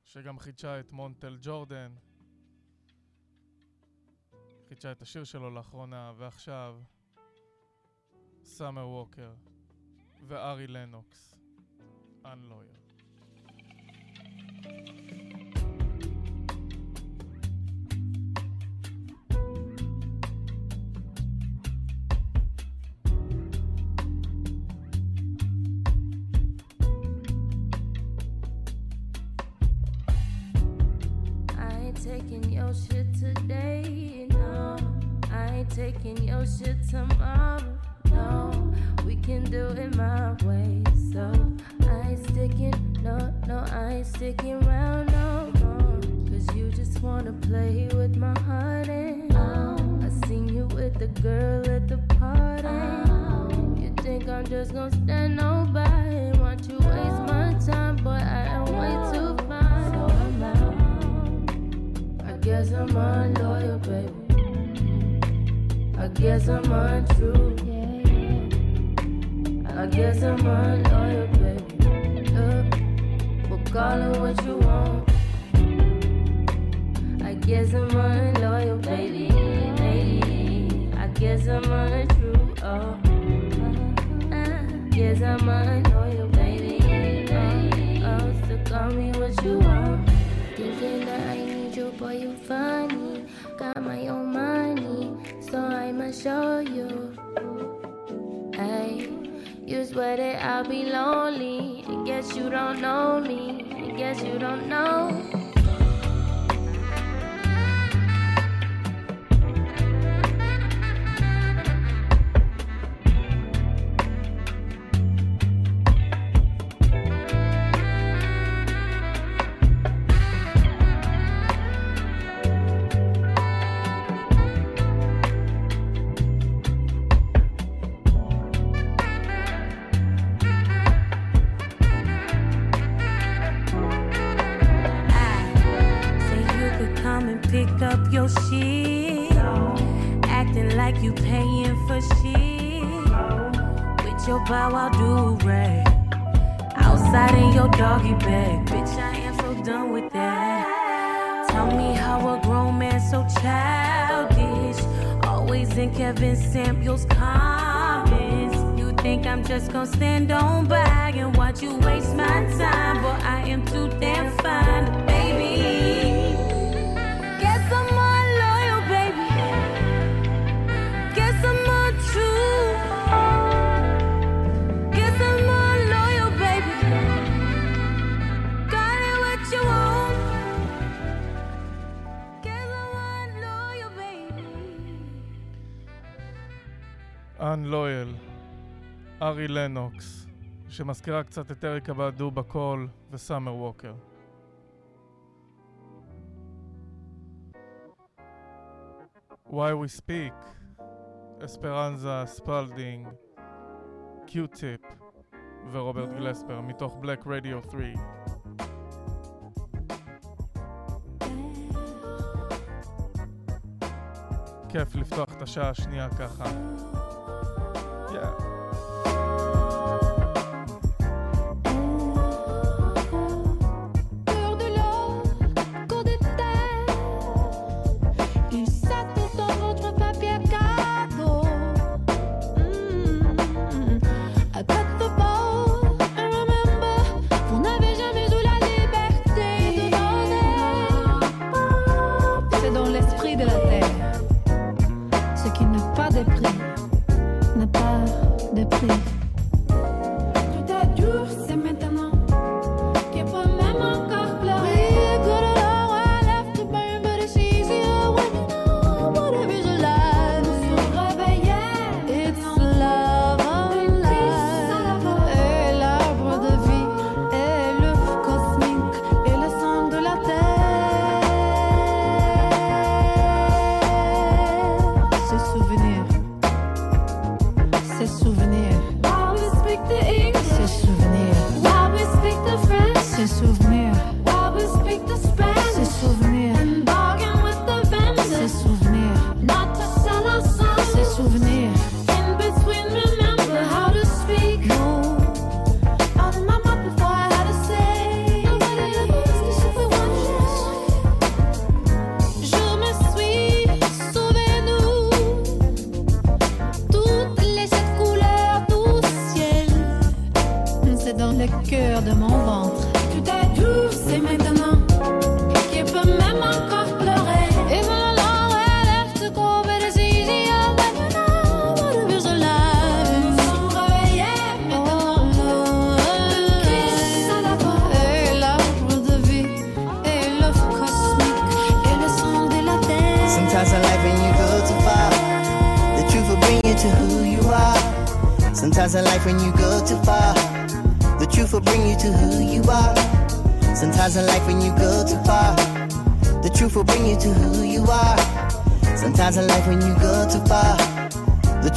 שגם חידשה את מונטל ג'ורדן. חידשה את השיר שלו לאחרונה ועכשיו סאמר ווקר וארי לנוקס Unloyal. I taking your shit today, no. I ain't taking your shit tomorrow, no. We can do it my way, so I ain't sticking, no, no, I ain't sticking around no more. Cause you just wanna play with my heart and I seen you with the girl at the party. You think I'm just gonna stand nobody? Want you waste my time, but I am way too guess I'm unloyal, baby. I guess I'm untrue. I guess I'm unloyal, baby. Uh, well, call it what you want. I guess I'm unloyal, baby. baby. I guess I'm untrue. Oh, I guess I'm unloyal, baby. Oh, oh, so call me what you want. Funny. Got my own money, so I'ma show you. Hey, you swear that I'll be lonely. I guess you don't know me. I guess you don't know. Paying for shit. With your bow wow do rag. Outside in your doggy bag. Bitch, I am so done with that. Tell me how a grown man so childish. Always in Kevin Samuels comments. You think I'm just gonna stand on by and watch you waste my time? But I am too damn fine, baby. Unloyal, ארי לנוקס, שמזכירה קצת את אריקה באדו בקול וסאמר ווקר. Why We Speak, אספרנזה, ספלדינג, קיוטיפ ורוברט גלספר מתוך בלק רדיו 3. כיף לפתוח את השעה השנייה ככה. De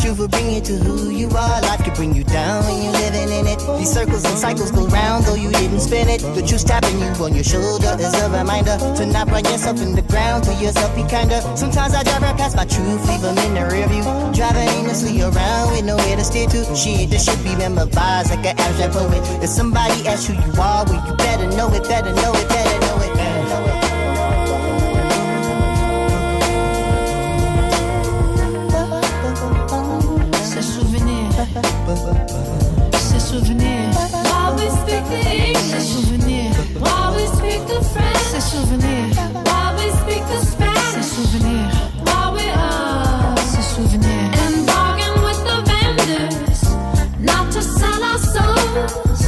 the truth will bring you to who you are. Life could bring you down when you're living in it. These circles and cycles go round, though you didn't spin it. The truth tapping you on your shoulder is a reminder to not run yourself in the ground. To yourself, be kinder. Sometimes I drive right past my truth, leave them in the rear view. Driving aimlessly around with nowhere to steer to. Shit, this should be memorized like an abstract poet. If somebody asks who you are, well, you better know it, better know it, better Ces souvenirs. While we speak the English. Ces souvenirs. While we speak the French. Ces souvenirs. While we speak the Spanish. Ces souvenirs. While we are. Ces souvenirs. And bargain with the vendors. Not to sell our souls.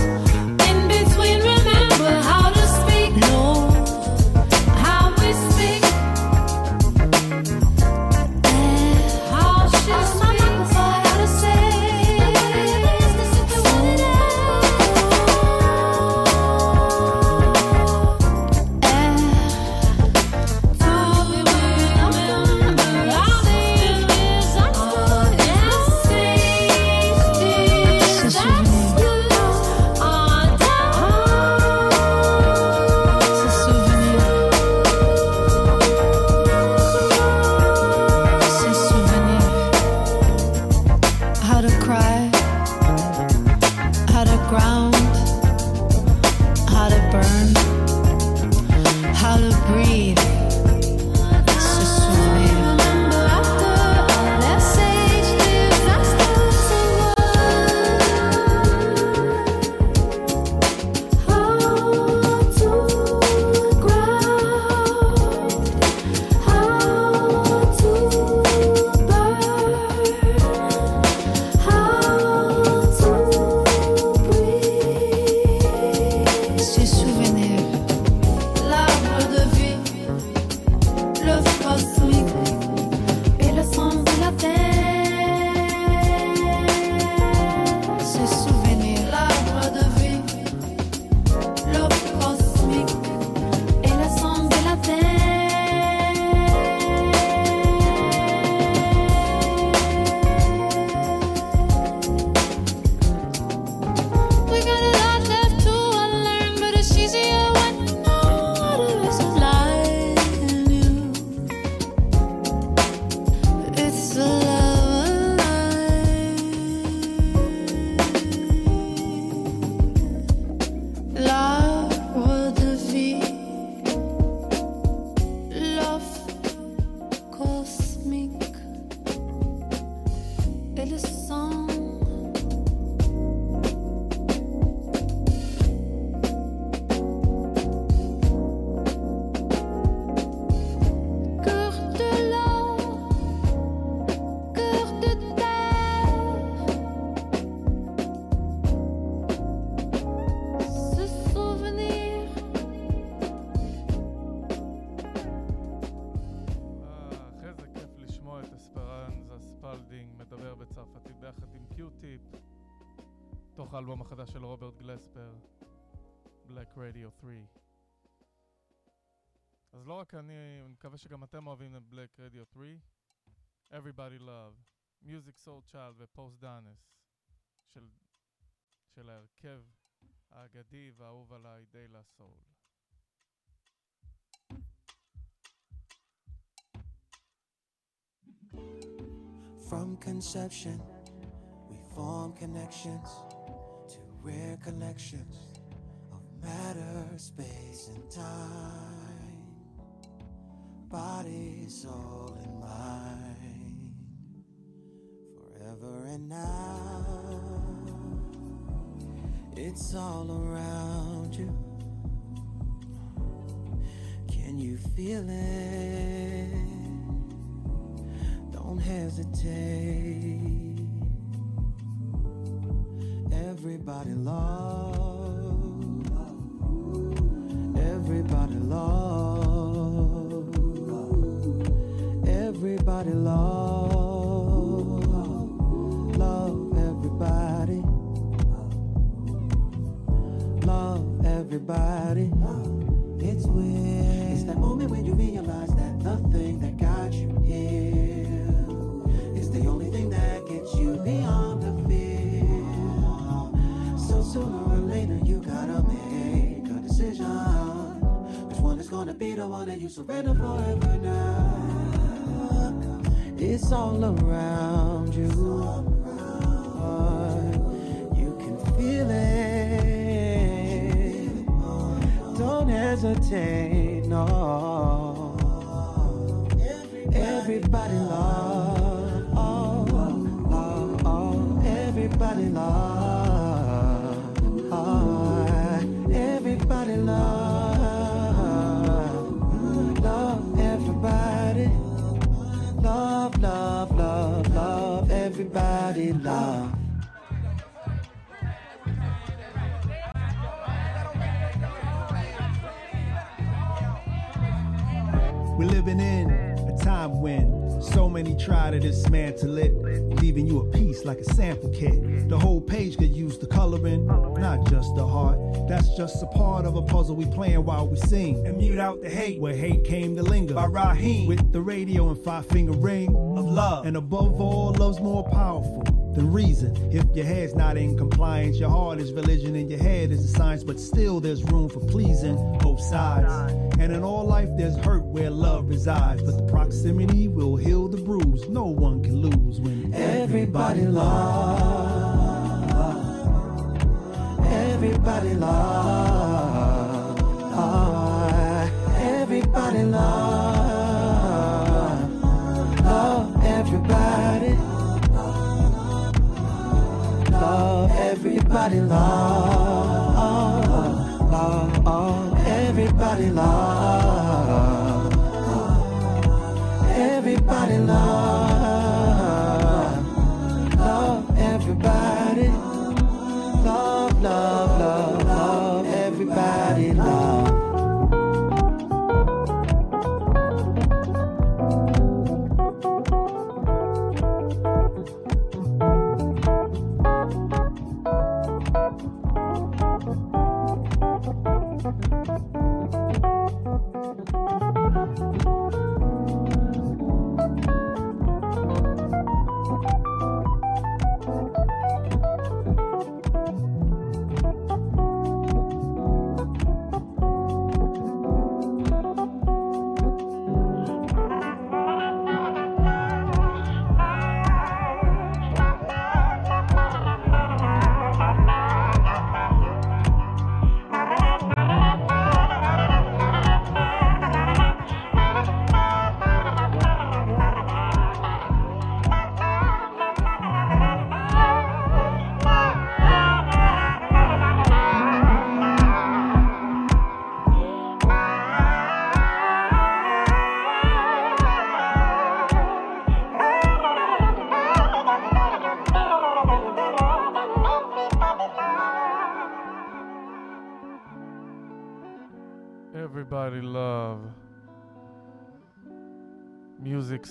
מדבר בצרפתית ביחד עם קיוטיפ, תוך האלבום החדש של רוברט גלספר, Black Radio 3. אז לא רק אני, אני מקווה שגם אתם אוהבים את Black Radio 3. Everybody Love, Music Soul Child ופוסט דאנס של, של ההרכב האגדי והאהוב עליי, דיילה סול. From conception, we form connections to rare collections of matter, space, and time. Body, soul, and mind. Forever and now. It's all around you. Can you feel it? Don't hesitate. Everybody love. Everybody love. Everybody love. Love everybody. Love everybody. It's weird. It's that moment when you realize that the thing that got you here beyond the fear. So sooner or later you gotta make a decision. Which one is gonna be the one that you surrender forever now? It's all around you. You can feel it. Don't hesitate, no. Everybody love, love. Everybody love, love everybody. Love, love, love, love everybody, love. We're living in a time when so many try to dismantle it, leaving you a piece like a sample kit. The whole page could use the coloring, not just the heart. That's just a part of a puzzle we playing while we sing. And mute out the hate where hate came to linger. By Raheem with the radio and five finger ring of love. And above all, love's more powerful than reason. If your head's not in compliance, your heart is religion and your head is the science, but still there's room for pleasing both sides. And in all life, there's hurt where love resides, but the proximity will heal the bruise. No one can lose when Everybody loves. Everybody love. Ah, Everybody love. Love everybody love. Love, oh, everybody love. Everybody love.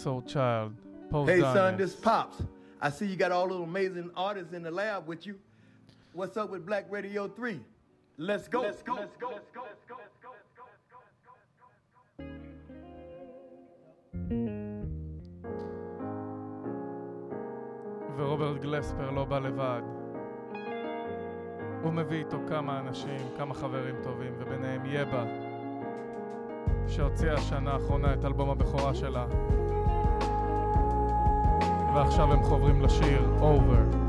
soul child. Post hey, Dinas. son, this Pops. I see you got all those amazing artists in the lab with you. What's up with Black Radio 3? Let's go. Let's go. Let's go. Let's go. Let's go. ורוברט גלספר לא בא לבד. הוא מביא איתו כמה אנשים, כמה חברים טובים, וביניהם יבה, שהוציאה השנה האחרונה את אלבום הבכורה שלה, ועכשיו הם חוברים לשיר Over.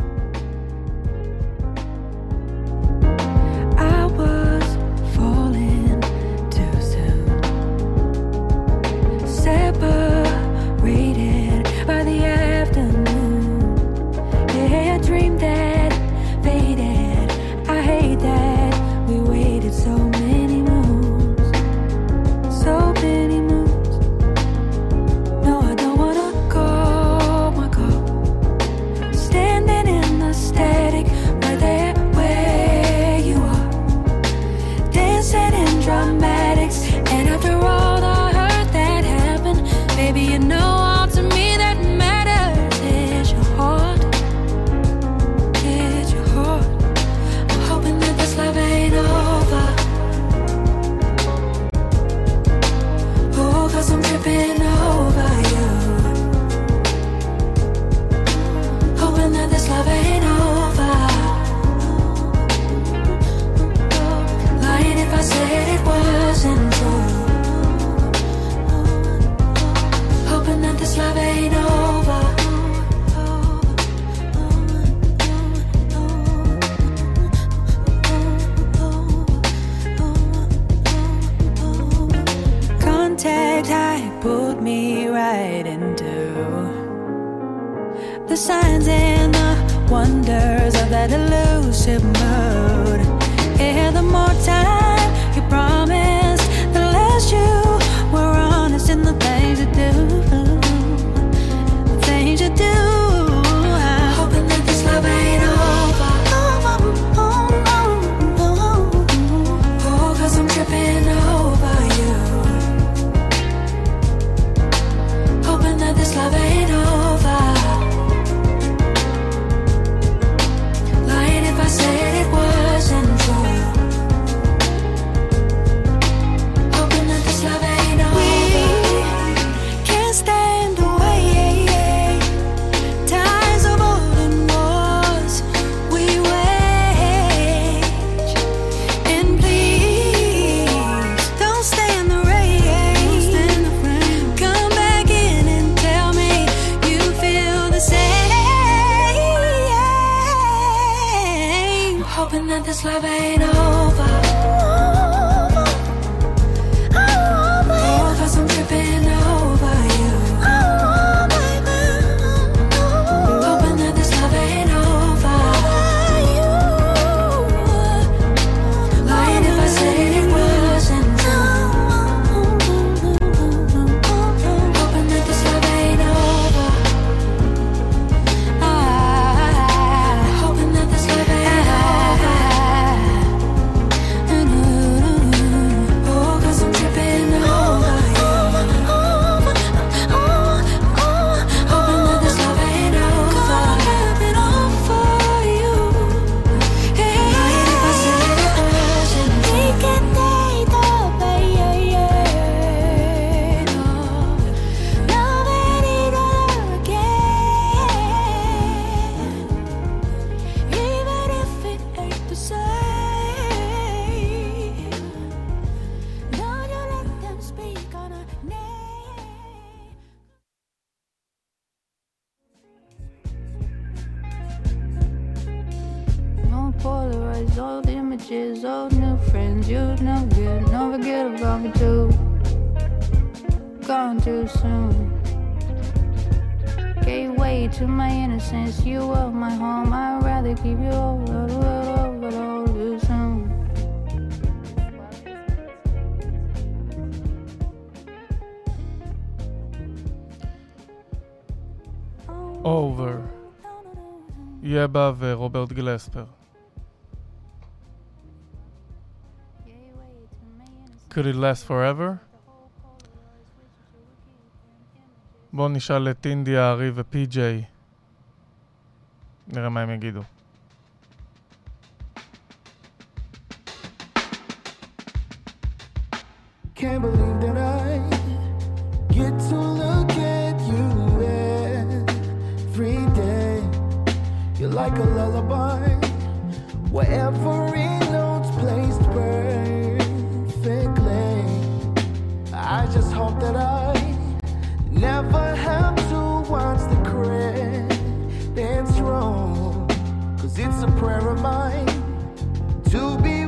wonders of that elusive mood. Yeah, the more time. suave could it last forever? בואו נשאל את אינדיה, ארי ופי.ג'יי. נראה מה הם יגידו. Can't believe that I get to look at you every day. You're like a lullaby, wherever Cause it's a prayer of mine to be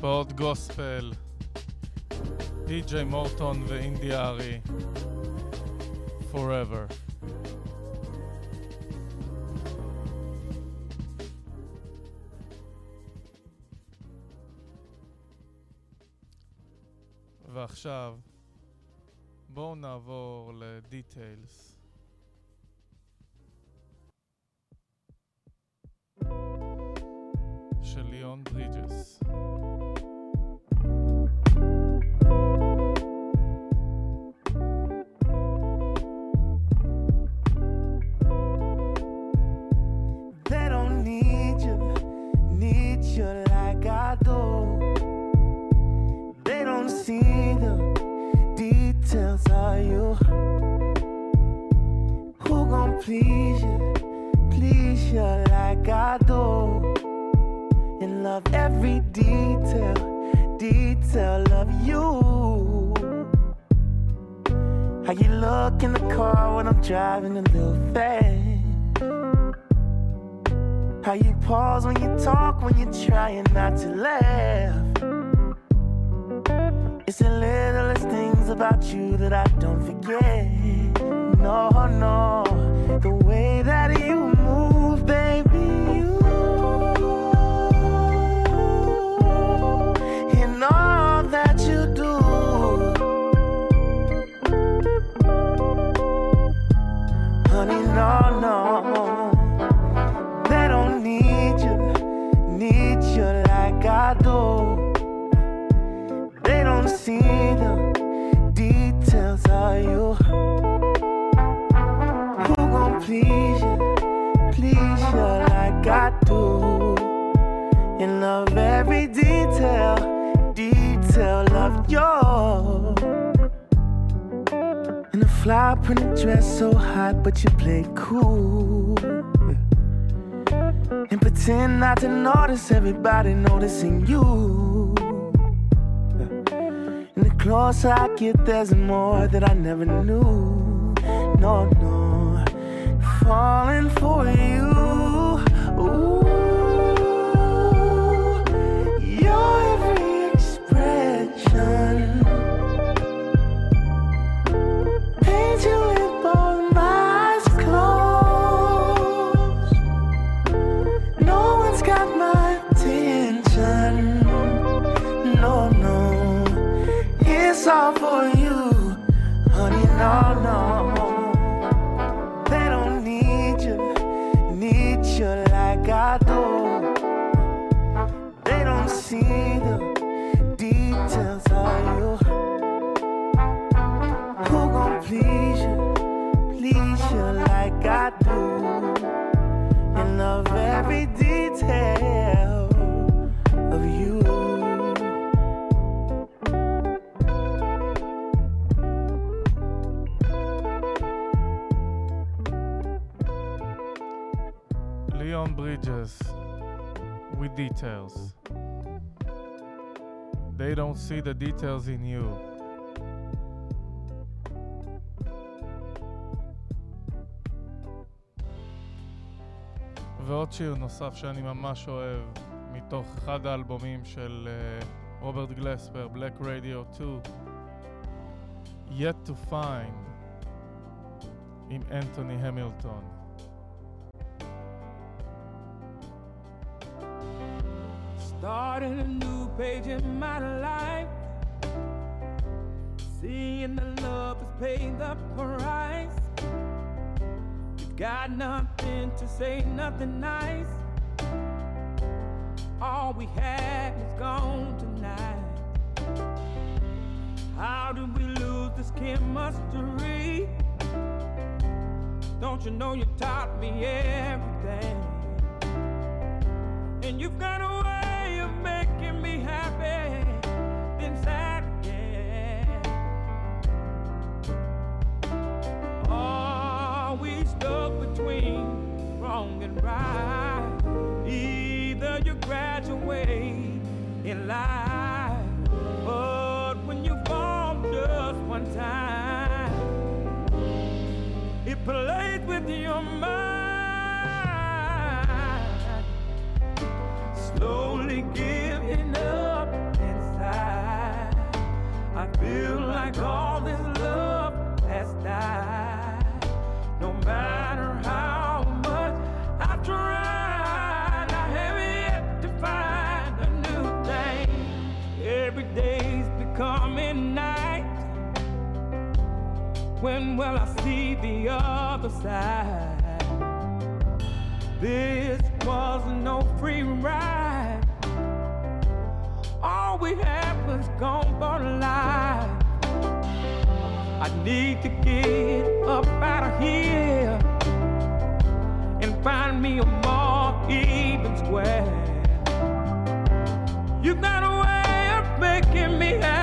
השפעות גוספל, די.ג'יי מורטון ואינדי ארי, forever. ועכשיו, בואו נעבור לדיטיילס. של ליאון ברידג'ס. You. Who gon' please you, please you like I do? And love every detail, detail of you. How you look in the car when I'm driving a little fast. How you pause when you talk when you're trying not to laugh. It's the littlest things about you that I don't forget. No, no, the way that you And love every detail, detail of you. In a fly print dress so hot, but you play cool. And pretend not to notice everybody noticing you. And the closer I get, there's more that I never knew. No, no, falling for you. Ooh, all for you, honey. No, no, they don't need you, need you like I do. They don't see the details of you. Who gon' please you, please you like I do? and love every detail ברידג'ס, with details. They don't see the details in you. ועוד שיר נוסף שאני ממש אוהב, מתוך אחד האלבומים של אה, רוברט גלספר, Black Radio 2, Yet to Find, עם אנטוני המילטון. Starting a new page in my life. Seeing the love has paid the price. You've got nothing to say, nothing nice. All we had is gone tonight. How did we lose this chemistry? Don't you know you taught me everything? And you've got me happy inside again. Are we stuck between wrong and right? Either you graduate in life, but when you fall just one time, it plays with your mind. like all this love has died. No matter how much I tried, I have yet to find a new thing. Every day's becoming night. When will I see the other side? This was no free ride. All we had was gone for life. I need to get up out of here and find me a more even square. You got a way of making me happy.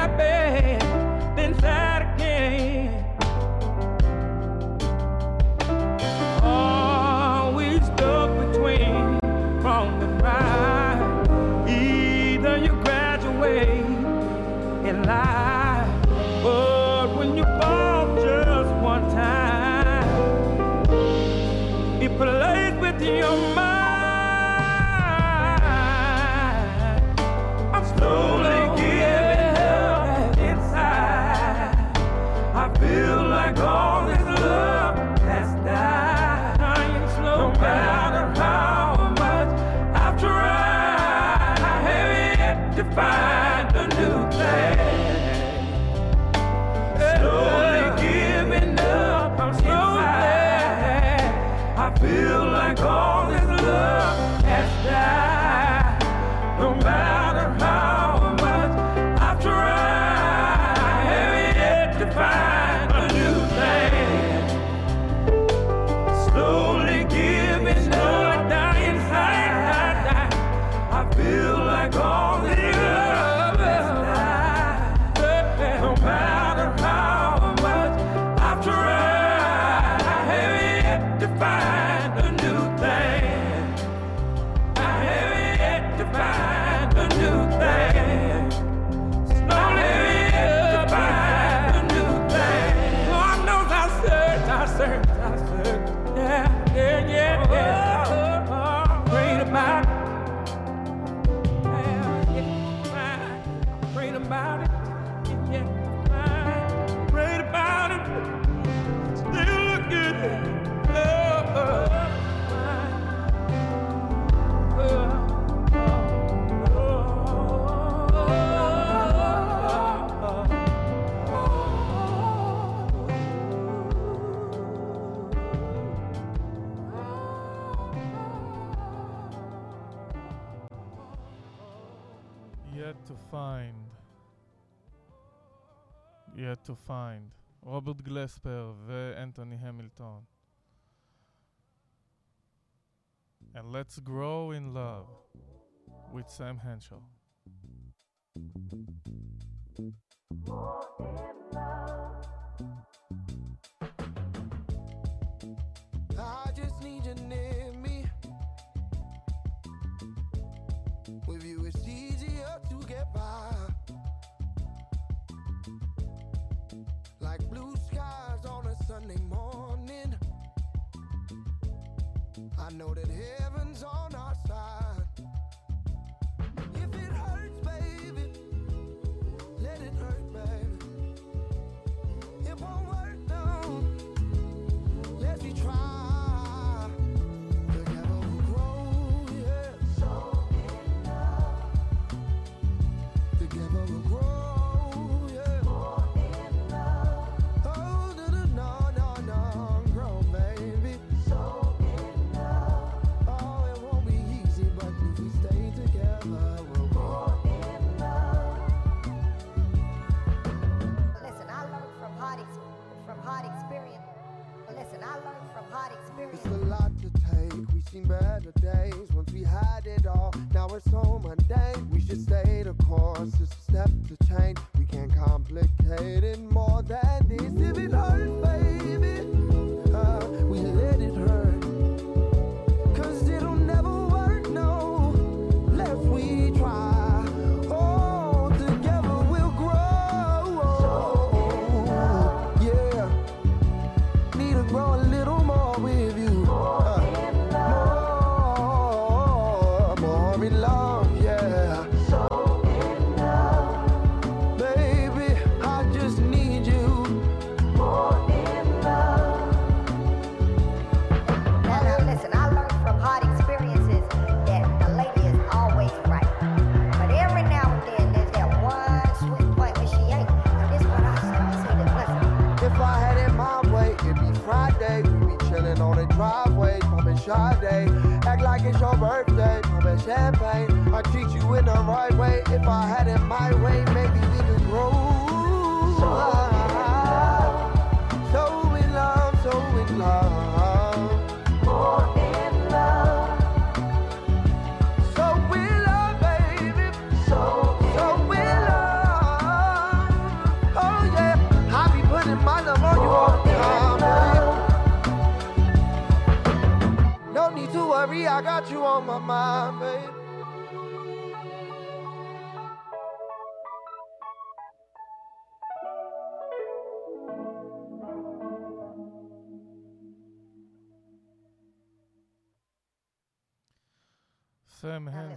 feel to Find, רוברט גלספר Anthony המילטון. And let's grow in love with Sam Henshaw. In love. Sunday morning. I know that heaven's on our It's a lot to take. We've seen better days.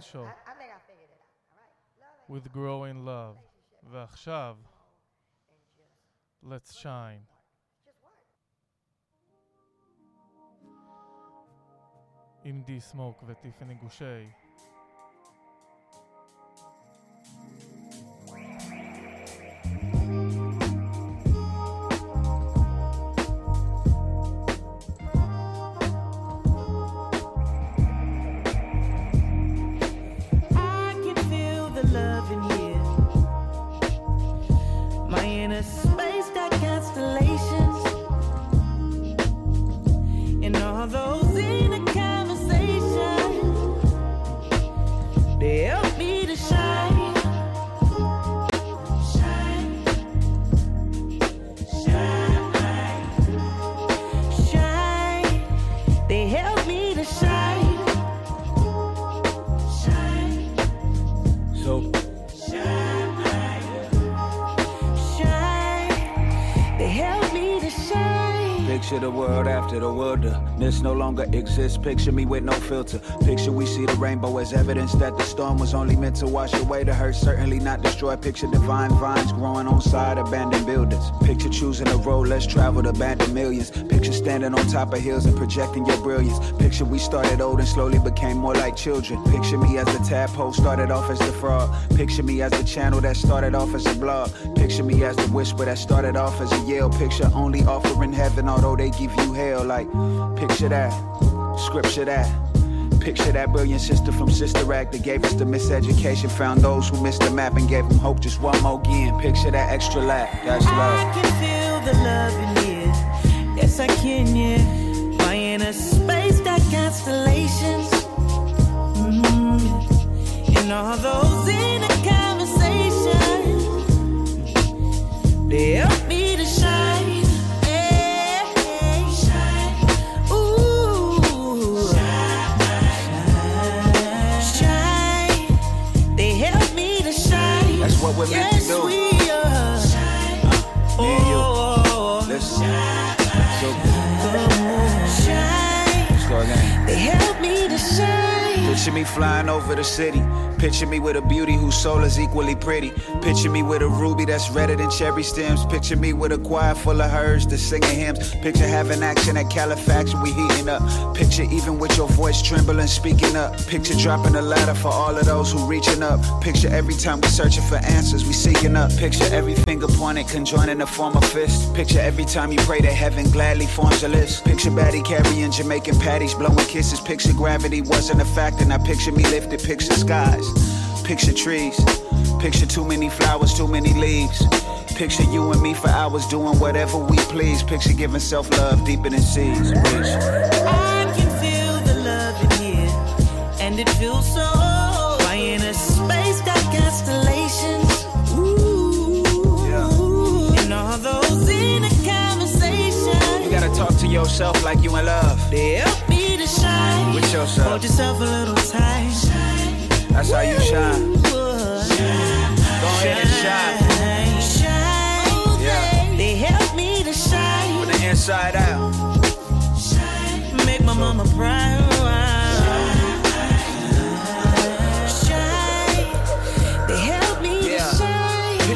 סם הנשו. With growing love. ועכשיו, let's shine. עם די סמוק וטיפני גושי. Picture the world after the wilderness no longer exists. Picture me with no filter. Picture we see the rainbow as evidence that the storm was only meant to wash away the hurt, certainly not destroy. Picture divine vines growing on side abandoned buildings. Picture choosing a road less traveled, abandoned millions. Picture standing on top of hills and projecting your brilliance. Picture we started old and slowly became more like children. Picture me as the tadpole started off as the frog. Picture me as the channel that started off as a blog. Picture me as the whisper that started off as a yell. Picture only offering heaven, although they give you hell. Like, picture that, scripture that. Picture that brilliant sister from Sister Act that gave us the miseducation. Found those who missed the map and gave them hope just one more again. Picture that extra lap, that's love. I can feel the love in here. Yes, I can, yeah. My inner space got constellations. Mm. And all those inner conversations, they help Picture me flying over the city. Picture me with a beauty whose soul is equally pretty. Picture me with a ruby that's redder than cherry stems. Picture me with a choir full of herds that's singing hymns. Picture having action at Califax we heating up. Picture even with your voice trembling, speaking up. Picture dropping a ladder for all of those who reaching up. Picture every time we searching for answers, we seeking up. Picture every finger pointed, conjoining to form a fist. Picture every time you pray to heaven gladly forms a list. Picture Batty carrying Jamaican patties, blowing kisses. Picture gravity wasn't a factor. Now picture me lifted, picture skies. Picture trees. Picture too many flowers, too many leaves. Picture you and me for hours doing whatever we please. Picture giving self love deeper than seas. I can feel the love in here, and it feels so. My inner space got constellations. Ooh, and all those inner conversations. You gotta talk to yourself like you in love. They help me to shine. With yourself. Hold yourself a little tight. That's how you shine. Go ahead and shine. Shine. Yeah. They help me to shine. From the inside out. Make my mama proud.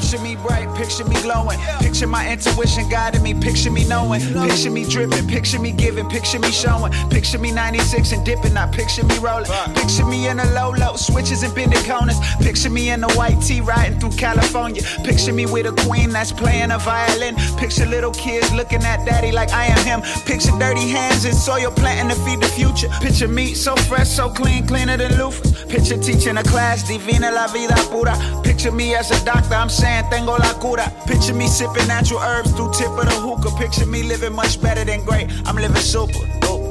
Picture me bright, picture me glowing. Picture my intuition guiding me, picture me knowing. Picture me dripping, picture me giving, picture me showing. Picture me 96 and dipping, not picture me rolling. Picture me in a low low, switches and bending corners. Picture me in a white tee riding through California. Picture me with a queen that's playing a violin. Picture little kids looking at daddy like I am him. Picture dirty hands and soil planting to feed the future. Picture me so fresh, so clean, cleaner than loofahs. Picture teaching a class, divina la vida pura. Picture me as a doctor, I'm saying plan, tengo la cura. Picture me sipping natural herbs through tip of the hookah. Picture me living much better than great. I'm living super. Dope.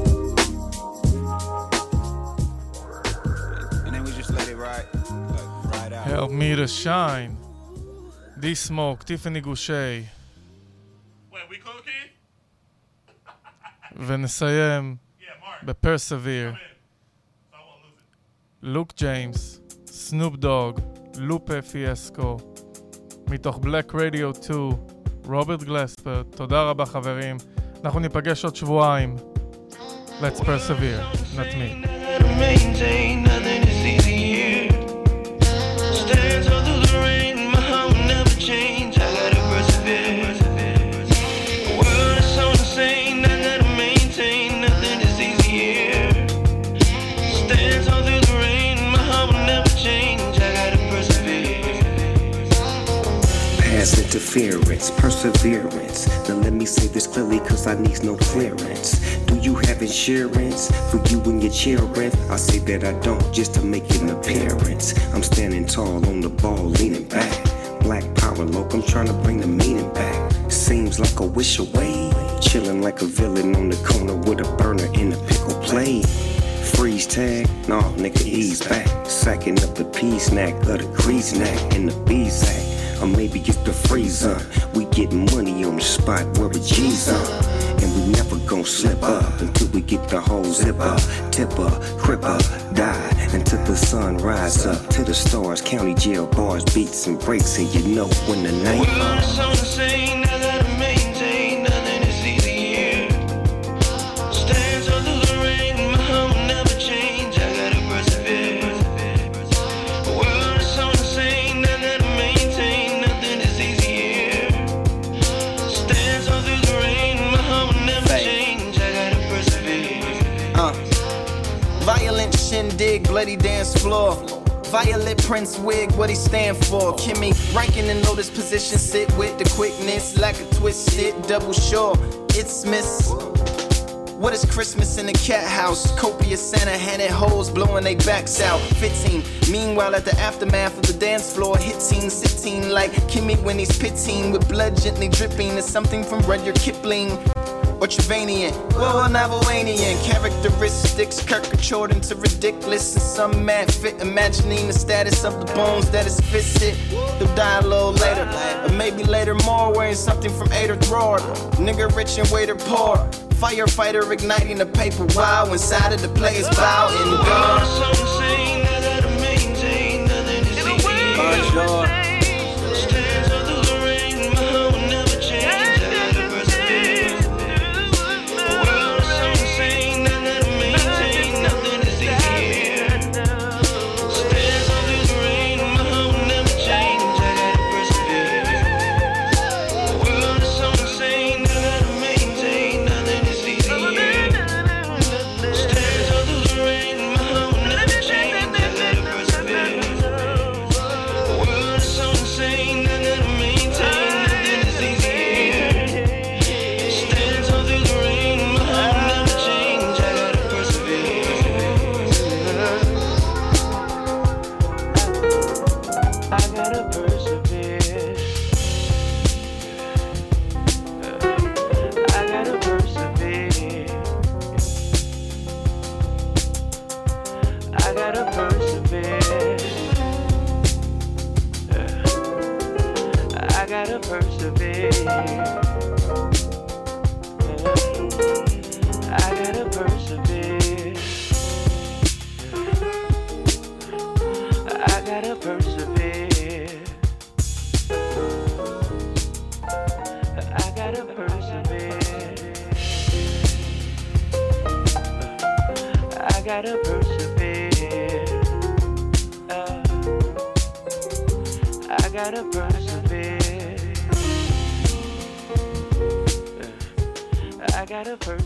Help me to shine. D Smoke, Tiffany גושי. ונסיים בפרסביר. Luke James, Snoop דוג, Lupe Fiasco. מתוך בלק רדיו 2, רוברט גלספר, תודה רבה חברים. אנחנו ניפגש עוד שבועיים. Let's persevere, נתמיד. Interference, perseverance. Now let me say this clearly cause I need no clearance. Do you have insurance for you and your children? I say that I don't just to make an appearance. I'm standing tall on the ball, leaning back. Black power loc, I'm trying to bring the meaning back. Seems like a wish away. Chilling like a villain on the corner with a burner in a pickle plate. Freeze tag, nah, nigga, ease back. Sacking up the pea snack of the grease neck and the B sack. Or maybe it's the freezer. We getting money on the spot where G's on. And we never gon' slip up until we get the whole zipper, tipper, cripper, die until the sun rise up to the stars. County jail bars, beats and breaks, and you know when the night. Shindig, bloody dance floor. Violet Prince wig, what he stand for? Kimmy ranking in lotus position, sit with the quickness, like a twisted double shore. It's Miss. What is Christmas in the cat house? Copious Santa handed hoes blowing they backs out. 15. Meanwhile, at the aftermath of the dance floor, hit scene, sitting like Kimmy when he's pitting with blood gently dripping. It's something from Rudyard Kipling or Trevanian. Whoa, Navovanian. Characteristics caricatured into ridiculous. And some mad fit imagining the status of the bones that is fisted. He'll die a little later. Or maybe later more, wearing something from Ader Thrower. Nigga rich and waiter poor. Firefighter igniting the paper wow inside of the players bow and World is Gotta persevere.